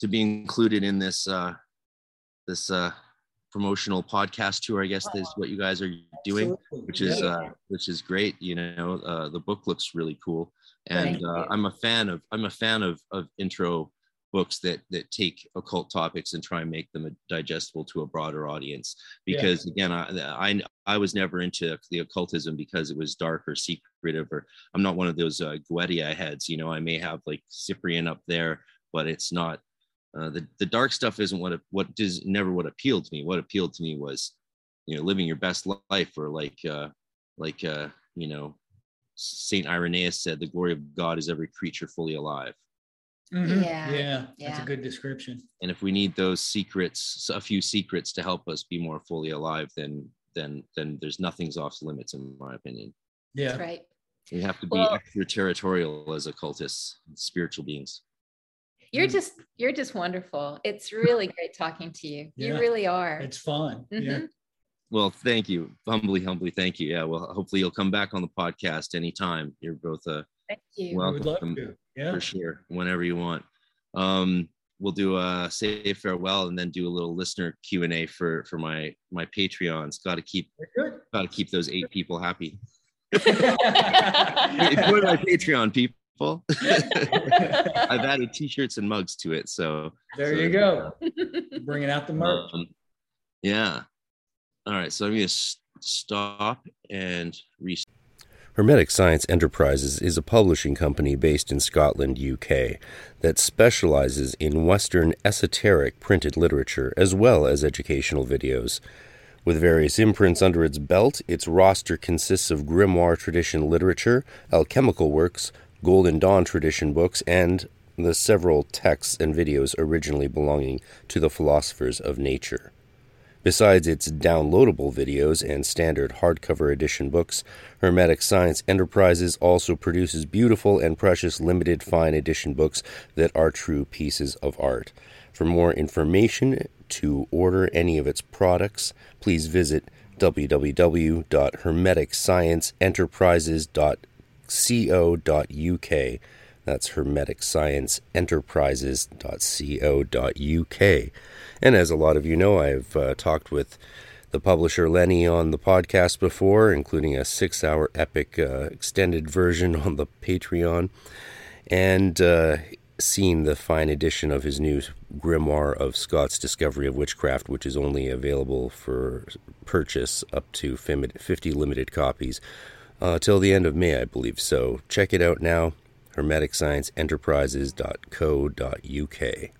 to be included in this uh, this uh, promotional podcast tour. I guess is what you guys are doing, which is uh, which is great. You know, uh, the book looks really cool, and uh, I'm a fan of I'm a fan of of intro books that that take occult topics and try and make them digestible to a broader audience because yeah. again I, I i was never into the occultism because it was dark or secretive or i'm not one of those uh, Goetia heads you know i may have like cyprian up there but it's not uh, the, the dark stuff isn't what what does never what appealed to me what appealed to me was you know living your best life or like uh like uh you know saint irenaeus said the glory of god is every creature fully alive Mm-hmm. Yeah. yeah. That's a good description. And if we need those secrets, a few secrets to help us be more fully alive, then then then there's nothing's off limits in my opinion. Yeah. That's right. We have to be well, extraterritorial as occultists, spiritual beings. You're mm. just you're just wonderful. It's really great talking to you. Yeah. You really are. It's fun. Mm-hmm. Yeah. Well, thank you. Humbly, humbly, thank you. Yeah. Well, hopefully you'll come back on the podcast anytime. You're both a thank you. welcome yeah. for sure. Whenever you want. Um, we'll do a say farewell and then do a little listener Q and A for for my my Patreons. Got to keep got to keep those eight people happy. *laughs* Join my Patreon, people. Beautiful. *laughs* I've added t-shirts and mugs to it. So there so, you go. Bringing out the merch. Um, yeah. All right. So I'm going to stop and restart. Hermetic Science Enterprises is a publishing company based in Scotland, UK, that specializes in Western esoteric printed literature as well as educational videos. With various imprints under its belt, its roster consists of grimoire tradition literature, alchemical works, Golden Dawn tradition books, and the several texts and videos originally belonging to the philosophers of nature. Besides its downloadable videos and standard hardcover edition books, Hermetic Science Enterprises also produces beautiful and precious limited fine edition books that are true pieces of art. For more information to order any of its products, please visit www.hermeticscienceenterprises.co.uk. That's hermeticscienceenterprises.co.uk. And as a lot of you know, I've uh, talked with the publisher Lenny on the podcast before, including a six hour epic uh, extended version on the Patreon, and uh, seen the fine edition of his new grimoire of Scot's Discovery of Witchcraft, which is only available for purchase up to 50 limited copies uh, till the end of May, I believe. So check it out now, hermeticscienceenterprises.co.uk.